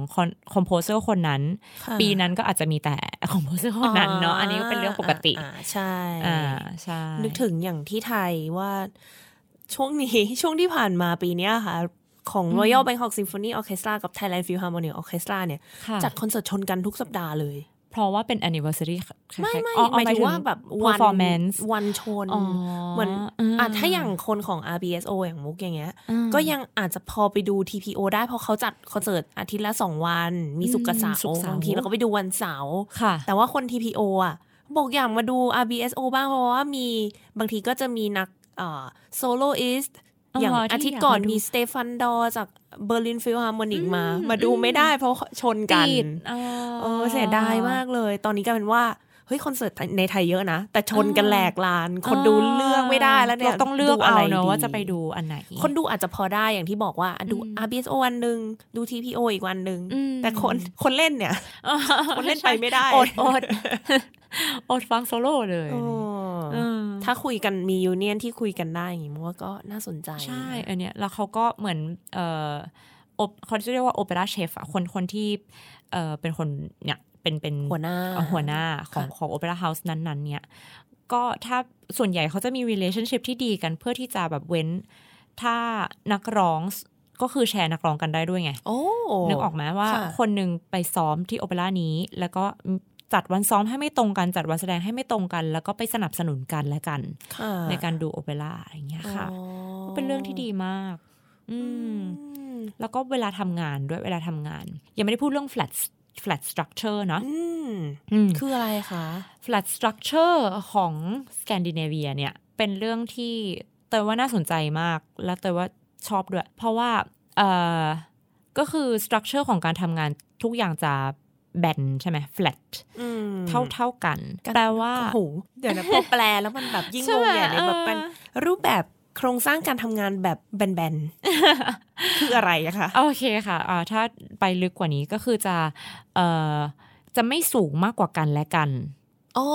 composer คนนั้นค่ะปีนั้นก็อาจจะมีแต่ composer คนนั้นเนาะอันนี้ก็เป็นเรื่องปกติอ่าใช่อ่าใช่นึกถึงอย่างที่ไทยว่าช่วงนี้ช่วงที่ผ่านมาปีเนี้ยค่ะ ของ Royal Bangkok Symphony Orchestra กับ Thailand Philharmonic Orchestra เนี่ยค่ะจัดคอนเสิร์ตชนกันทุกสัปดาห์เลย เพราะว่าเป็น anniversary คล้ายๆไม่ไม่อ๋อหมายถึงว่าแบบวัน performance วันชนอ๋อเหมือนอืมอะถ้าอย่างคนของ RBSO อย่างมุกอย่างเงี้ยอืมก็ยังอาจจะพอไปดู TPO ได้เพราะเขาจัดคอนเสิร์ตอาทิตย์ละสองวัน มีศุกร์กับเสาศุกร์ร์เสาร์บางทีเราก็ไปดูวันเสาร์ค่ะแต่ว่าคน TPO อะบอกอยากมาดู RBSO บ้างเพราะว่ามีบางทีก็จะมีนัก soloist อ๋ ออย่างที่อาทิตย์ก่อนอยากมาดูมี Stefan Dohr จาก Berlin Philharmonic มา มาดูไม่ได้เพราะชนกันติดอ๋อเออเสียดายมากเลย ตอนนี้กลายเป็นว่า เฮ้ยคอนเสิร์ตในไทยเยอะนะ แต่ชนกันแหลกลาน คนดูเลือกไม่ได้แล้วเนี่ยเราต้องเลือกดูเอาไรเนอะดีว่าจะไปดูอันไหน คนดูอาจจะพอได้อย่างที่บอกว่าอะดู RBSO วันหนึ่งดู TPO อีกวันหนึ่งอืมแต่คนคนเล่นเนี่ยคนเล่นไปไม่ได้อดอดอดฟังโซโล่เลยเออเออถ้าคุยกันมี union ที่คุยกันได้อย่างงี้มันว่าก็น่าสนใจใช่อันเนี้ยแล้วเขาก็เหมือนเออโอเขาจะเรียกว่า opera chef อะคนคนที่เออเป็นคนเนี่ย เป็นเป็นหัวหน้าเอ่อหัวหน้าของค่ะของ opera house นั้นๆ เนี่ย ก็ถ้าส่วนใหญ่เขาจะมี relationship ที่ดีกันเพื่อที่จะแบบเว้น ถ้านักร้องก็คือแชร์นักร้องกันได้ด้วยไงโอ้นึกออกไหมว่าค่ะคนหนึ่งไปซ้อมที่โอเปร่านี้ แล้วก็จัดวันซ้อมให้ไม่ตรงกัน จัดวันแสดงให้ไม่ตรงกัน แล้วก็ไปสนับสนุนกันและกันค่ะในการดูโอเปร่าอะไรอย่างเงี้ยค่ะอ๋อเป็นเรื่องที่ดีมาก อืมอืมแล้วก็เวลาทำงานด้วยเวลาทำงาน ยังไม่ได้พูดเรื่อง flat flat structure เนอะอืมอืมคืออะไรคะ flat structure ของสแกนดิเนเวียเนี่ยเป็นเรื่องที่เตยว่าน่าสนใจมาก และเตยว่าชอบด้วย เพราะว่าเอ่อก็คือ structure ของการทำงานทุกอย่างจะแบนใช่ไหม flat อืมเท่าเท่ากัน แปลว่าโอ้โหเดี๋ยวนะพอแปลแล้วมันแบบยิ่งใช่งงไหมใหญ่เลยแบบเป็นเออรูปแบบ โครงสร้างการทำงานแบบแบนๆ คืออะไรอะคะโอเคค่ะอ่าถ้าไปลึกกว่านี้ก็คือจะเอ่อจะไม่สูงมากกว่ากันและกันอ๋อ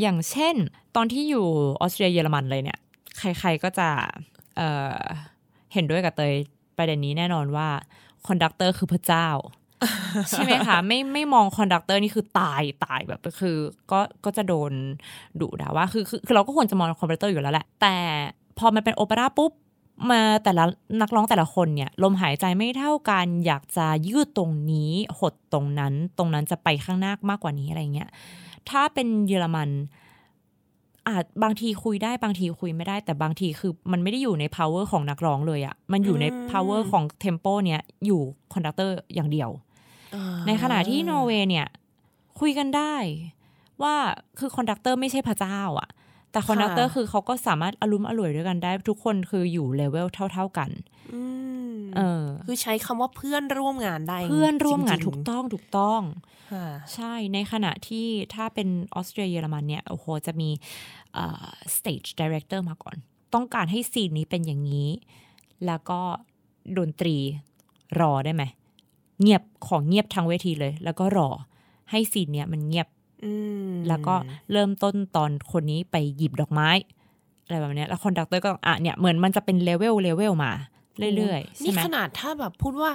อย่างเช่น ตอนที่อยู่ออสเตรียเยอรมันเลยเนี่ย ใครๆก็จะเอ่อเห็นด้วยกับเตยประเด็นนี้แน่นอนว่า conductor คือพระเจ้า ใช่ไหมคะไม่ไม่มอง conductor นี่คือตายตายแบบคือ ก็ก็จะโดนดุด่าว่าคือคือคือเราก็ควรจะมอง conductor อยู่แล้วแหละแต่พอมันเป็นโอเปร่าปุ๊บมาแต่ละนักร้องแต่ละคนเนี่ย ลมหายใจไม่เท่ากัน อยากจะยืดตรงนี้หดตรงนั้น ตรงนั้นจะไปข้างหน้ามากกว่านี้อะไรเงี้ยถ้าเป็นเยอรมัน อาจบางทีคุยได้บางทีคุยไม่ได้ แต่บางทีคือมันไม่ได้อยู่ใน power ของนักร้องเลยอะมันอยู่ใน power ของ tempo เนี่ยอยู่ conductor อย่างเดียว ในขณะที่นอร์เวย์เนี่ย คุยกันได้ ว่าคือ conductor ไม่ใช่พระเจ้าอะแต่ conductor คือเขาก็สามารถอารมณ์ร่วมด้วยกันได้ ทุกคนคืออยู่เลเวลเท่า ๆกันอืมเออ คือใช้คำว่าเพื่อนร่วมงานได้ เพื่อนร่วมงานจริงๆถูกต้องถูกต้องค่ะใช่ในขณะที่ถ้าเป็นออสเตรียเยอรมันเนี่ยโอ้โหจะมีเอ่อ stage director มาก่อน ต้องการให้ scene นี้เป็นอย่างนี้ แล้วก็ดนตรีรอได้ไหม เงียบของเงียบทั้งเวทีเลย แล้วก็รอให้ scene เนี้ยมันเงียบอืมแล้วก็เริ่มต้นตอนคนนี้ไปหยิบดอกไม้อะไรแบบเนี้ยแล้ว conductor ก็อะเนี่ยเหมือนมันจะเป็นเลเวลเลเวลมา เรื่อยๆใช่นี่ไหมขนาดถ้าแบบพูดว่า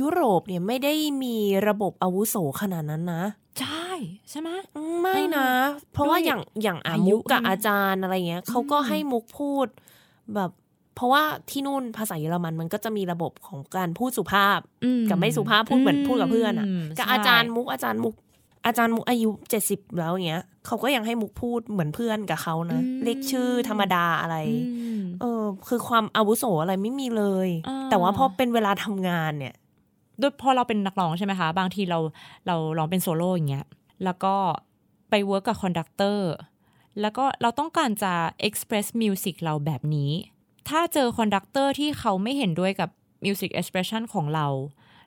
ยุโรปเนี่ยไม่ได้มีระบบอาวุโสขนาดนั้นนะ ใช่ใช่ไหมอืมไม่นะ เพราะว่าด้วยอย่างอย่างอาอายุมุกกับด้วยนะอาจารย์อะไรเงี้ยเขาก็ให้มุกพูดแบบ เพราะว่าที่นู่นภาษาเยอรมันมันก็จะมีระบบของการพูดสุภาพอืมกับไม่สุภาพพูดเหมือนพูดกับเพื่อนอะมกับใช่อาจารย์มุกอาจารย์มุกอาจารย์มุกอายุเจ็ดสิบแล้วอย่างเงี้ยเขาก็ยังให้มุกพูดเหมือนเพื่อนกับเขานะเรียกชื่อธรรมดาอะไรอืมเออ คือความอาวุโสอะไรไม่มีเลยอ่าแต่ว่าพอเป็นเวลาทำงานเนี่ยโดยพอเราเป็นนักร้องใช่ไหมคะ บางทีเราเราร้องเป็นโซโล่อย่างเงี้ยแล้วก็ไป work กับ conductor แล้วก็เราต้องการจะ express music เราแบบนี้ ถ้าเจอ conductor ที่เขาไม่เห็นด้วยกับ music expression ของเรา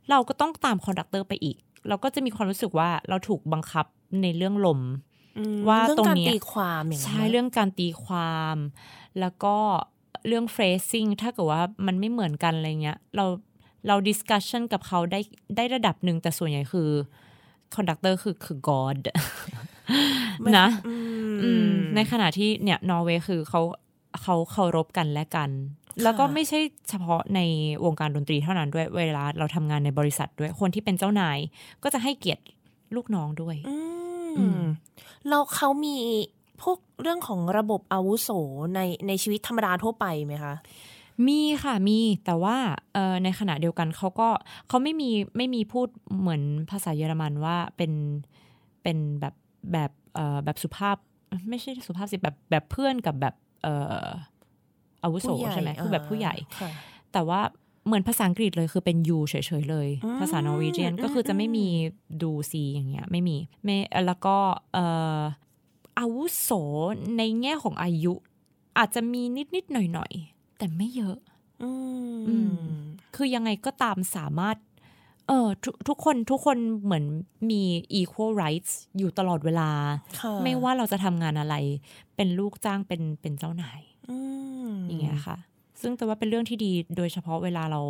เราก็ต้องตาม conductor ไปอีก เราก็จะมีความรู้สึกว่าเราถูกบังคับในเรื่องลมอืมว่าเรื่องตรงการเนี้ยตีความอย่างใช่นั้นเรื่องการตีความ แล้วก็เรื่อง phrasing ถ้าเกิดว่ามันไม่เหมือนกันอะไรเงี้ย เราเรา discussion กับเขาได้ได้ระดับหนึ่งแต่ส่วนใหญ่คือ conductor คือคือ god นะอืมอืมในขณะที่เนี่ยนอร์เวย์คือเขา เขาเคารพกันและกัน แล้วก็ไม่ใช่เฉพาะในวงการดนตรีเท่านั้นด้วยเวลาเราทำงานในบริษัทด้วยคนที่เป็นเจ้านาย ก็จะให้เกียรติลูกน้องด้วยอือืมมแล้วเขามีพวกเรื่องของระบบอาวุโสในในชีวิตธรรมดาทั่วไปไหมคะมีค่ะมีแต่ว่าเอ่อในขณะเดียวกันเขาก็เขาไม่มีไม่มีพูดเหมือนภาษาเยอรมันว่าเป็นเป็นแบบแบบเอ่อแบบสุภาพ ไม่ใช่สุภาพสิแบบแบบเพื่อนกับแบบเอ่ออาวุโสผู้ใหญ่ใช่ไหมคือแบบผู้ใหญ่ค่ะแต่ว่าเหมือนภาษาอังกฤษเลยคือเป็น you เฉยๆเลยอืมภาษานอร์วีเจียนอืมก็คือจะไม่มีดูซีอย่างเงี้ยไม่มีไม่แล้วก็เอ่ออาวุโสในแง่ของอายุ อาจจะมีนิดๆหน่อยๆ แต่ไม่เยอะอือืมมคือยังไงก็ตามสามารถ เออทุกทุกคนทุกคนเหมือนมี equal rights อยู่ตลอดเวลาค่ะไม่ว่าเราจะทำงานอะไร เป็นลูกจ้างเป็นเป็นเจ้านายอืมอย่างเงี้ยค่ะ ซึ่งแต่ว่าเป็นเรื่องที่ดีโดยเฉพาะเวลาเรา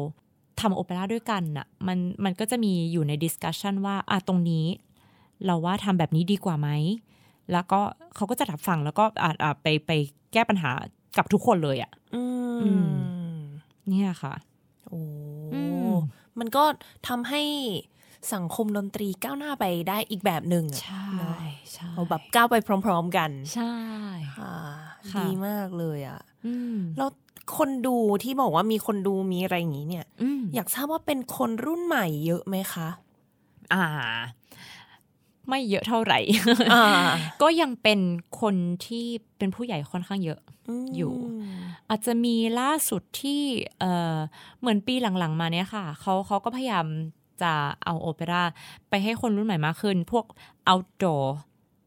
ทำโอเปร่าด้วยกันน่ะมันมันก็จะมีอยู่ใน discussion ว่าอะตรงนี้ เราว่าทำแบบนี้ดีกว่าไหม แล้วก็เขาก็จะรับฟังแล้วก็อาจอะไปไปแก้ปัญหากับทุกคนเลยอะอือืมเนี่ยค่ะ โอ้อื มมันก็ทำให้สังคมดนตรีก้าวหน้าไปได้อีกแบบหนึ่งอะใช่เนอะใช่เอาแบบก้าวไปพร้อม ๆ กัน ใช่ค่ะค่ะดีมากเลยอะอืมแล้วคนดูที่บอกว่ามีคนดูมีอะไรอย่างนี้เนี่ยอืมอยากทราบว่าเป็นคนรุ่นใหม่เยอะไหมคะ อ่า ไม่เยอะเท่าไหร่อ่าก็ยังเป็นคนที่เป็นผู้ใหญ่ค่อนข้างเยอะมอยู่ อาจจะมีล่าสุดที่เออเหมือนปีหลังๆ มาเนี้ยค่ะเขาเขาก็พยายามจะเอาโอเปร่าไปให้คนรุ่นใหม่มากขึ้น พวก outdoor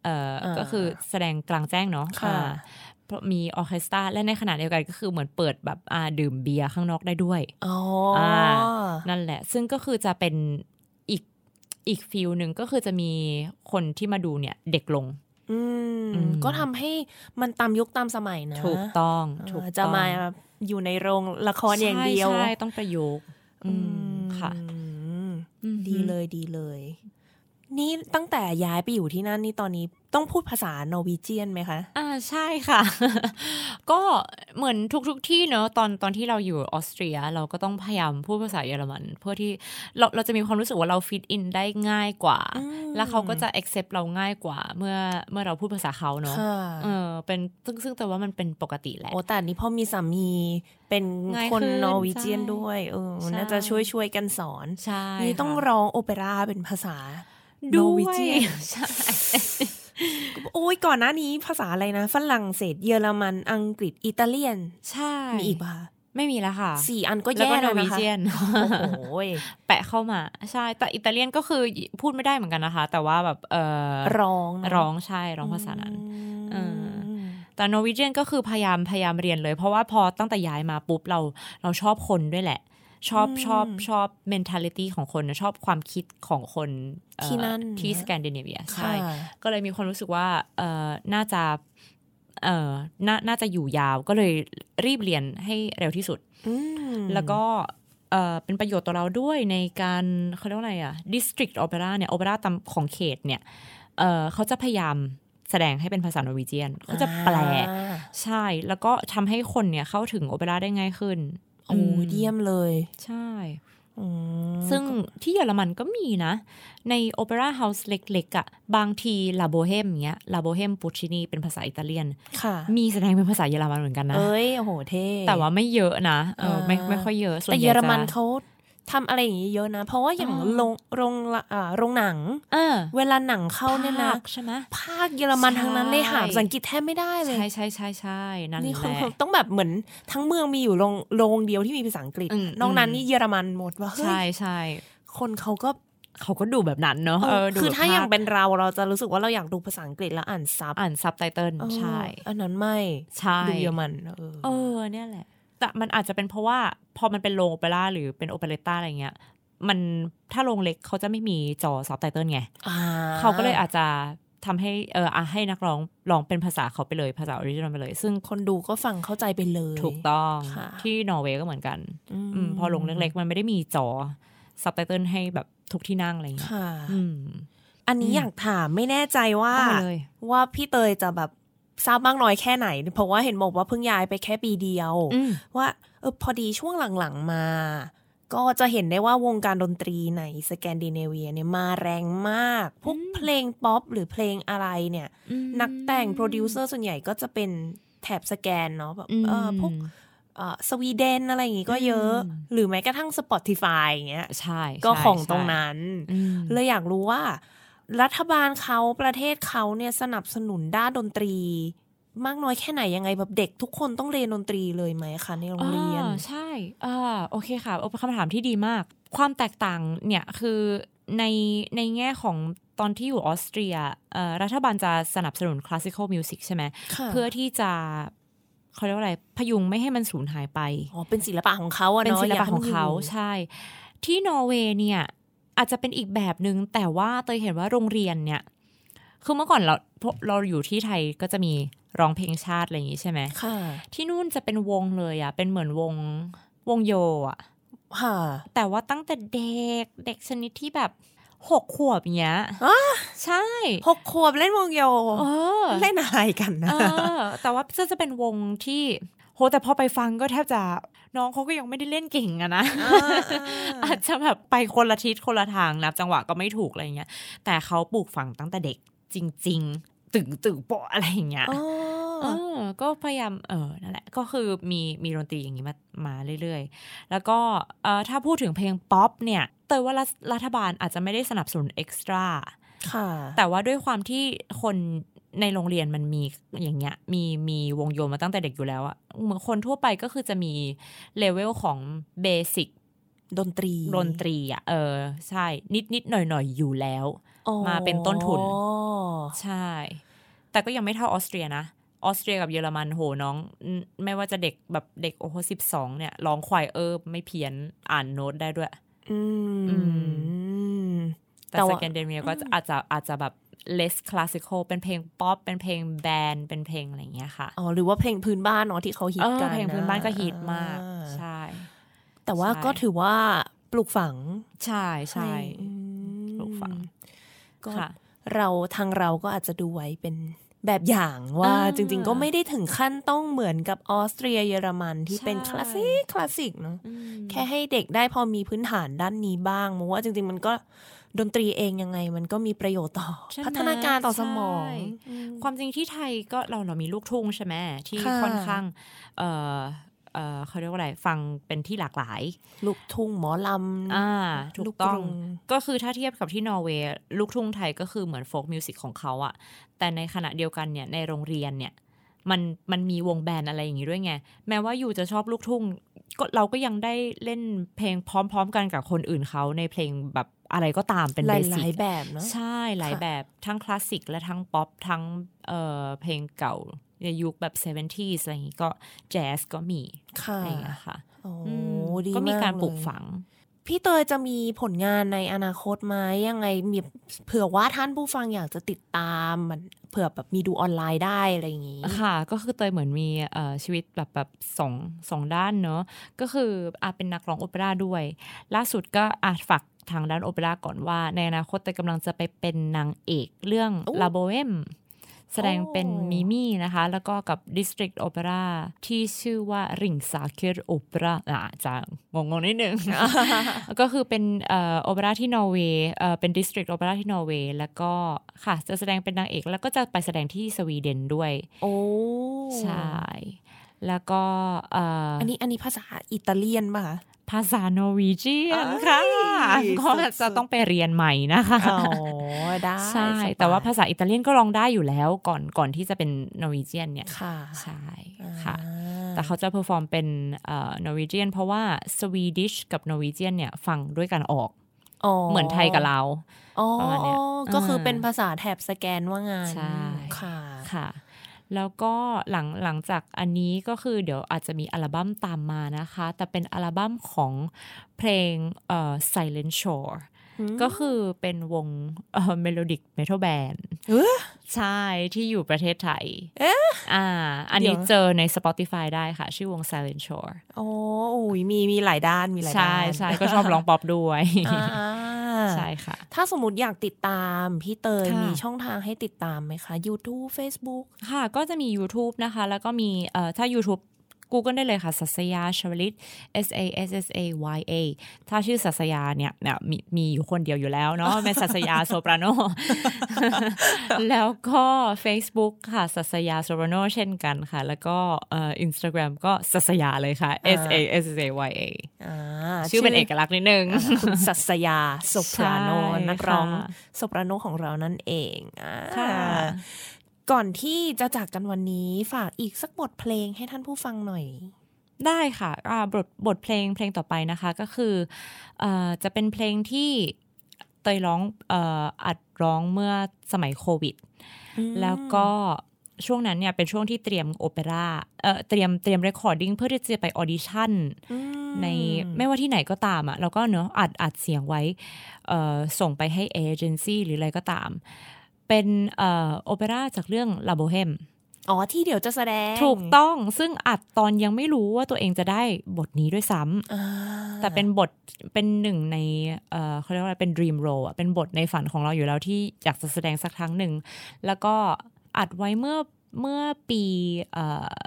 เอ่ออาก็คือแสดงกลางแจ้งเนาะค่ะอ่าเพราะมีออร์เคสตราและในขณะเดียวกันก็คือเหมือนเปิดแบบอ่าดื่มเบียร์ข้างนอกได้ด้วยอ๋ออานั่นแหละ ซึ่งก็คือจะเป็น อีกอีก feel หนึ่งก็คือจะมีคนที่มาดูเนี่ยเด็กลง อืมอืมก็ทำให้มันตามยุคตามสมัยนะถูกต้องเออถูกจะต้องมาอยู่ในโรงละครอย่างเดียว ใช่ใช่ต้องประยุกต์อืมค่ะอืมอืมดีเลยดีเลย นี่ตั้งแต่ย้ายไปอยู่ที่นั่นนี่ตอนนี้ต้องพูดภาษานอร์วีเจียนไหมคะ อ่าใช่ค่ะ ก็เหมือนทุกๆที่เนอะตอนตอนที่เราอยู่ออสเตรีย เราก็ต้องพยายามพูดภาษาเยอรมัน เพื่อที่เราเราจะมีความรู้สึกว่าเรา fit in ได้ง่ายกว่าอืมแล้วเขาก็จะ accept เราง่ายกว่า เมื่อเมื่อเราพูดภาษาเขาเนอะค่ะเออเป็นซึ่งซึ่งแต่ว่ามันเป็นปกติแหละโอ้แต่อันนี้พอมีสามีเป็นง่ายคนขึ้นนอร์วีเจียนใช่ด้วยเออใช่น่าจะช่วยช่วยกันสอนใช่นี่ต้องค่ะร้องโอเปร่าเป็นภาษา ด้นอร์ววียเจียนใช่ โอ้ยก่อนหน้านี้ภาษาอะไรนะ ฝรั่งเศสเยอรมันอังกฤษอิตาเลียน ใช่ มีอีกป่ะไม่มีแล้วค่ะสี่อันก็แล้วแย่ก็นแล้อวร์วีนะคะเจียนโอ้โหยแปะเข้ามาใช่ แต่อิตาเลียนก็คือพูดไม่ได้เหมือนกันนะคะ แต่ว่าแบบเออร้องนะร้องใช่ร้องภาษานั้นเออมแต่นอร์วีเจียนก็คือพยายามพยายามเรียนเลย เพราะว่าพอตั้งแต่ย้ายมาปุ๊บเราเราชอบคนด้วยแหละ ชอบชอบชอบ mentality ของคนนะชอบความคิดของคนเอ่อที่นั่นที่สแกนดิเนเวียใช่ค่ะก็เลยมีความรู้สึกว่าเออน่าจะเออน่าน่าจะอยู่ยาวก็เลยรีบเรียนให้เร็วที่สุดอืมแล้วก็เอ่อเป็นประโยชน์ต่อเราด้วยในการเขาเรียกว่าอะไรอะ district opera เนี่ย opera ของตามเขตเนี่ยเอ่อเขาจะพยายามแสดงให้เป็นภาษานอร์วีเจียนเขาจะแปลอ่าใช่ แล้วก็ทำให้คนเนี่ยเข้าถึงโอเปร่าได้ง่ายขึ้น โอ้มเยี่ยมเลย ใช่อืมซึ่งที่เยอรมันก็มีนะ ใน opera house เล็กๆอะบางที La Bohème เงี้ย La Bohème Puccini เป็นภาษาอิตาเลียนค่ะมีแสดงเป็นภาษาเยอรมันเหมือนกันนะ เอ้ยโอ้โหเท่แต่ว่าไม่เยอะนะเออไม่อ่าไม่ค่อยเยอะแต่ส่วนใหญ่เยอรมันจะเขา ทำอะไรอย่างนี้เยอะนะ เพราะว่าอย่างอ่าโรงโรงละอ่าโรงหนังเออเวลาหนังเข้าเนี่ยนะพากย์ใช่ไหมพากย์เยอรมันใช่ทั้งนั้นเลยหาภาษาอังกฤษแทบไม่ได้เลย ใช่ใช่ใช่ใช่นั่นนี่แหคนละต้องแบบเหมือนทั้งเมืองมีอยู่โรงโรงเดียวที่มีภาษาอังกฤษอืมนอกนั้นอืมนี่เยอรมันหมดว่าเฮ้ยใช่ใช่คนเขาก็เขาก็ดูแบบนั้นเนาะเอเอออดูคือถ้าแบบอย่างภคเป็นเราเราจะรู้สึกว่าเราอยากดูภาษาอังกฤษแล้วอ่าน sub อ่านซับไตเติลเออใช่ อันนั้นไม่ใช่ดูเยอรมันเออเออเนี่ยแหละ แต่มันอาจจะเป็นเพราะว่าพอมันเป็นโรงโอเปร่าหรือเป็น operetta อะไรเงี้ย มันถ้าโรงเล็กเขาจะไม่มีจอซับไตเติลไงอ่าเขาก็เลยอาจจะทำให้เอออะให้นักร้องร้องเป็นภาษาเขาไปเลยภาษา original ไปเลย ซึ่งคนดูก็ฟังเข้าใจไปเลย ถูกต้องค่ะที่นอร์เวย์ก็เหมือนกันอืมพอโรงเล็กๆ มันไม่ได้มีจอซับไตเติลให้แบบทุกที่นั่งอะไรเงี้ยค่ะอืมอันนี้อยากถามไม่แน่ใจว่าเอามาเลยว่าพี่เตยจะแบบ ทราบมากน้อยแค่ไหน เพราะว่าเห็นบอกว่าเพิ่งย้ายไปแค่ปีเดียวอืมว่าเออพอดีช่วงหลังๆมา ก็จะเห็นได้ว่าวงการดนตรีในสแกนดิเนเวียเนี่ยมาแรงมาก พวกเพลงป๊อปหรือเพลงอะไรเนี่ยอืมนักแต่งโปรดิวเซอร์ส่วนใหญ่ก็จะเป็นแถบสแกนเนาะแบบอืมเออพวกเออสวีเดนอะไรอย่างงี้ก็เยอะอืมหรือแม้กระทั่ง Spotify อย่างเงี้ย ใช่ ก็ใช่ของตรงใช่นั้นอืมเลยอยากรู้ว่า รัฐบาลเขาประเทศเขาเนี่ยสนับสนุนด้านดนตรี มากน้อยแค่ไหนยังไงแบบเด็กทุกคนต้องเรียนดนตรีเลยไหมคะในโรงเรียนอ่าใช่อ่าโอเคค่ะเป็นคำถามที่ดีมาก ความแตกต่างเนี่ยคือในในแง่ของตอนที่อยู่ออสเตรียเอ่อรัฐบาลจะสนับสนุนคลาสสิคอลมิวสิกใช่ไหมค่ะเพื่อที่จะเขาเรียกว่าอะไรพยุงไม่ให้มันสูญหายไป อ๋อ เป็นศิลปะของเขาอะเป็นเนาะศิลยกปะให้ขมัอนงเขายู่ใช่ ที่นอร์เวย์เนี่ย อาจจะเป็นอีกแบบหนึง่งแต่ว่าเตยเห็นว่าโรงเรียนเนี่ย คือเมื่อก่อนเราพวกเราอยู่ที่ไทยก็จะมีร้องเพลงชาติอะไรอย่างงี้ใช่ไหมค่ะที่นู่นจะเป็นวงเลยอะ เป็นเหมือนวงวงโยอะค่ะแต่ว่าตั้งแต่เด็กเด็กชนิดที่แบบหกขวบอย่างเงี้ยอะใช่หกขวบเล่นวงโยเออเล่นอะไรกันนะเออแต่ว่าจะจะเป็นวงที่ โหแต่พอไปฟังก็แทบจะน้องเขาก็ยังไม่ได้เล่นเก่งอะนะอาจจะแบบไปคนละทิศคนละทางนับจังหวะก็ไม่ถูกอะไรเงี้ย แต่เขาปลูกฝังตั้งแต่เด็กจริง ๆ ตึงตึงโปะอะไรอย่างเงี้ยอ๋อเออก็พยายามเออนั่นแหละก็คือมีมีดนตรีอย่างนี้มามาเรื่อยๆ แล้วก็เออถ้าพูดถึงเพลงป๊อปเนี่ยเตยว่ารัฐรัฐบาลอาจจะไม่ได้สนับสนุนเอ็กซ์ตร้าค่ะแต่ว่าด้วยความที่คน ในโรงเรียนมันมีอย่างเงี้ยมีมีวงโยมาตั้งแต่เด็กอยู่แล้วอะเหมือนคนทั่วไปก็คือจะมี level ของ basic ดนตรีดนตรีอะเออ ใช่ นิดนิดหน่อยหน่อยๆอยู่แล้วอ๋อมาเป็นต้นทุนใช่ แต่ก็ยังไม่เท่าออสเตรียนะออสเตรียกับเยอรมันโหน้องอืมไม่ว่าจะเด็กแบบเด็กโอ้โหสิบสองเนี่ยร้องควายเออไม่เพี้ยนอ่านโน้ตได้ด้วย อือืมแต่แต่ว่าสแกนดิเนเวียก็จะอาจจะอาจจะแบบ less classical เป็นเพลงป๊อปเป็นเพลง band เป็นเพลงอะไรอย่างเงี้ยค่ะอ๋อหรือว่าเพลงพื้นบ้านเนาะที่เขาฮิเอตอกันเพลงพื้นบ้านก็ฮิตมากอ่ใช่ แต่ว่าใช่ก็ถือว่าปลูกฝังใช่ใช่อืมปลูกฝังก็ค่ะเราทางเราก็อาจจะดูไว้เป็นแบบอย่างว่าอ่าจริงๆ ก็ไม่ได้ถึงขั้นต้องเหมือนกับออสเตรียเยอรมันที่ใช่เป็นคลาสสิกคลาสสิกเนาะอืมแค่ให้เด็กได้พอมีพื้นฐานด้านนี้บ้างมองว่าจริงๆมันก็ ดนตรีเองยังไงมันก็มีประโยชน์ต่อใช่ไหมพัฒนาการต่อสมองใช่อืมความจริงที่ไทยก็เราเรามีลูกทุ่งใช่ไหมที่ค่ะค่อนข้างเออเออเขาเรียกว่าอะไรฟังเป็นที่หลากหลาย ลูกทุ่งหมอลำอ่าถูกต้องลูกกรุงก็คือถ้าเทียบกับที่นอร์เวย์ลูกทุ่งไทยก็คือเหมือน folk music ของเขาอะแต่ในขณะเดียวกันเนี่ยในโรงเรียนเนี่ยมันมันมีวง band อะไรอย่างงี้ด้วยไง แม้ว่า you จะชอบลูกทุ่ง ก็เราก็ยังได้เล่นเพลงพร้อม ๆ กันกับคนอื่นเขาในเพลงแบบอะไรก็ตามเป็นหเบลสิายกๆแบบเนาะใช่หลายค่ะแบบทั้งคลาสสิกและทั้งป๊อปทั้งเอ่อเพลงเก่าในยุคแบบ 70s อะไรอย่างงี้ก็แจ๊สก็มีค่ะอะไรอย่างเงี้ยค่ะโอ้อืมดีก็มีการเลยปลูกฝัง พี่เตยจะมีผลงานในอนาคตไหมยังไงมีเผื่อว่าท่านผู้ฟังอยากจะติดตามมันเผื่อแบบมีดูออนไลน์ได้อะไรอย่างงี้ ค่ะ ก็คือเตยเหมือนมีเอ่อชีวิตแบบแบบสองสองด้านเนอะก็คืออาเป็นนักร้องโอเปร่าด้วย ล่าสุดก็อาฝากทางด้านโอเปร่าก่อนว่า ในอนาคตเตยกำลังจะไปเป็นนางเอกเรื่องโอ้ลาโบเอม แสดงเป็นโอ้มิมี่นะคะ แล้วก็กับ District Opera ที่ชื่อว่า Ringsaker Opera อะจะงงๆนิดนึง ก็คือเป็นเอ่อโอเปร่าที่นอร์เวย์เอ่อเป็น District Opera ที่นอร์เวย์แล้วก็ค่ะจะแสดงเป็นนางเอก แล้วก็จะไปแสดงที่สวีเดนด้วย โอ้ใช่แล้วก็เอ่อออันนี้อันนี้ภาษาอิตาเลียนป่ะคะ ภาษา Norwegian เอ้ยค่ะก็สุดๆจะต้องไปเรียนใหม่นะคะอ๋อได้ใช่สบายแต่ว่าภาษาอิตาเลียนก็ร้องได้อยู่แล้วก่อนก่อนที่จะเป็น Norwegian เนี่ยค่ะใช่ค่ะอ่าแต่เขาจะ perform เป็นเอ่อ Norwegian เพราะว่า Swedish กับ Norwegian เนี่ยฟังด้วยกันออกเหมือนไทยกับลาวอ๋อประมาณเนี้ยก็คืออาเป็นภาษาแถบสแกนว่างานใช่ค่ะค่ะ แล้วก็หลังหลังจากอันนี้ก็คือเดี๋ยวอาจจะมีอัลบั้มตามมานะคะ แต่เป็นอัลบั้มของเพลงเอ่อ Silent Shore ก็คือเป็นวงเอ่อ melodic metal band เอ๊ะใช่ที่อยู่ประเทศไทยเอ๊ะอ่า อันนี้เดี๋ยวเจอใน Spotify ได้ค่ะ ชื่อวง Silent Shore โอ้อุ้ยมีมีหลายด้านมีหลายใช่ด้านใช่ก็ชอบร้องป๊อปด้วยอ่า ใช่ค่ะ ถ้าสมมติอยากติดตามพี่เตยค่ะมีช่องทางให้ติดตามไหมคะ YouTube Facebook ค่ะ ก็จะมี YouTube นะคะ แล้วก็มีเอ่อถ้า YouTube Google ได้เลยค่ะ สัสยาชวลิต S A S S A Y A ถ้าชื่อสัสยาเนี่ยเนี่ยมีมีอยู่คนเดียวอยู่แล้วเนาะเป็นสัสยาโซปราโน แล้วก็ Facebook ค่ะ สัสยาโซปราโนเช่นกันค่ะ แล้วก็เอ่อ Instagram ก็สัสยาเลยค่ะ S A S S A Y A อ่าชื่อเป็นเอกลักษณ์นิดนึงคุณสัสยาโซปราโนใช่นักร้องค่ะโซปราโนของเรานั่นเองอ่าค่ะ ก่อนที่จะจากกันวันนี้ฝากอีกสักบทเพลงให้ท่านผู้ฟังหน่อย ได้ค่ะอ่าบทบทเพลงเพลงต่อไปนะคะก็คือเอ่อจะเป็นเพลงที่เตยร้องเอ่ออัดร้องเมื่อสมัยโควิด แล้วก็ช่วงนั้นเนี่ยเป็นช่วงที่เตรียมโอเปร่าเอ่อเตรียมเตรียม recording เพื่อที่จะไป audition อืมในไม่ว่าที่ไหนก็ตามอะ่ะเราก็เนอะอัดอัดเสียงไว้เอ่อส่งไปให้เอเจนซี่หรืออะไรก็ตาม เป็นเอ่อโอเปร่าจากเรื่องลาโบเฮมอ๋อ ที่เดี๋ยวจะแสดง ถูกต้องซึ่งอัดตอนยังไม่รู้ว่าตัวเองจะได้บทนี้ด้วยซ้ำอ่าแต่เป็นบทเป็นหนึ่งในเอ่อเขาเรียกว่าอะไรเป็น dream role อะเป็นบทในฝันของเราอยู่แล้วที่อยากจะแสดงสักครั้งหนึ่ง แล้วก็อัดไว้เมื่อเมื่อปีเอ่อ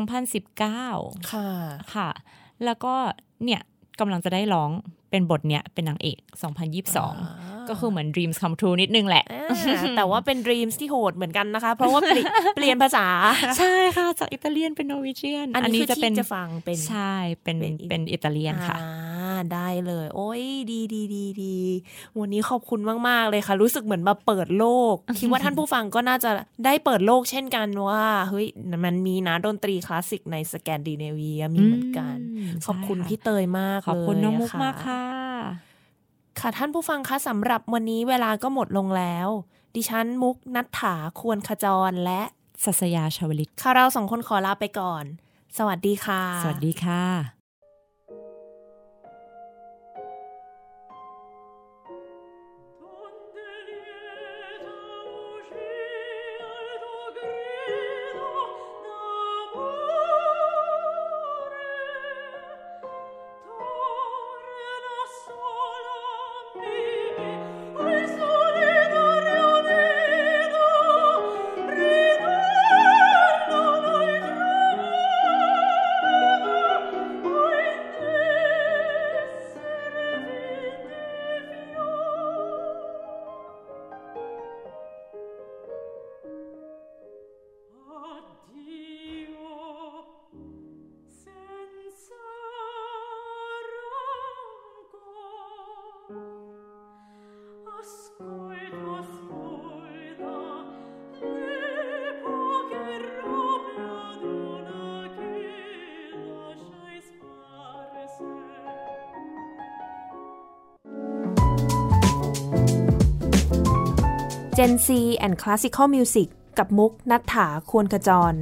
2019 ค่ะ ค่ะ แล้วก็เนี่ยกำลังจะได้ร้อง เป็นบทเนี้ยเป็นนางเอก 2022 ก็คือเหมือน dreams come true นิดนึงแหละอ่าแต่ว่าเป็น dreams ที่โหดเหมือนกันนะคะ เพราะว่าเปลี่ยนเปลี่ยนภาษา ใช่ค่ะ จากอิตาเลียนเป็นนอร์วีเจียน อันนี้คือจะที่เป็นจะฟังเป็นใช่เป็นเป็นเป็นอิตาเลียนค่ะ อ่าได้เลย โอ้ยดีดีดีดีวันนี้ขอบคุณมาก ๆ เลยค่ะ รู้สึกเหมือนมาเปิดโลก คิดว่าท่านผู้ฟังก็น่าจะได้เปิดโลกเช่นกันว่าเฮ้ยมันมีนะดนตรีคลาสสิกในสแกนดิเนเวียมีเหมือนกันอืมขอบคุณใช่ค่ะพี่เตยมากขอบคุณเลยน้องมุกะมากค่ะ ค่ะท่านผู้ฟังคะสำหรับวันนี้เวลาก็หมดลงแล้ว ดิฉันมุกนัทถาควรขจรและสัสยาชาวลิตค่ะเราสองคนขอลาไปก่อน สวัสดีค่ะ สวัสดีค่ะ Gen C and Classical Music กับมุกนัฐถาควรขจร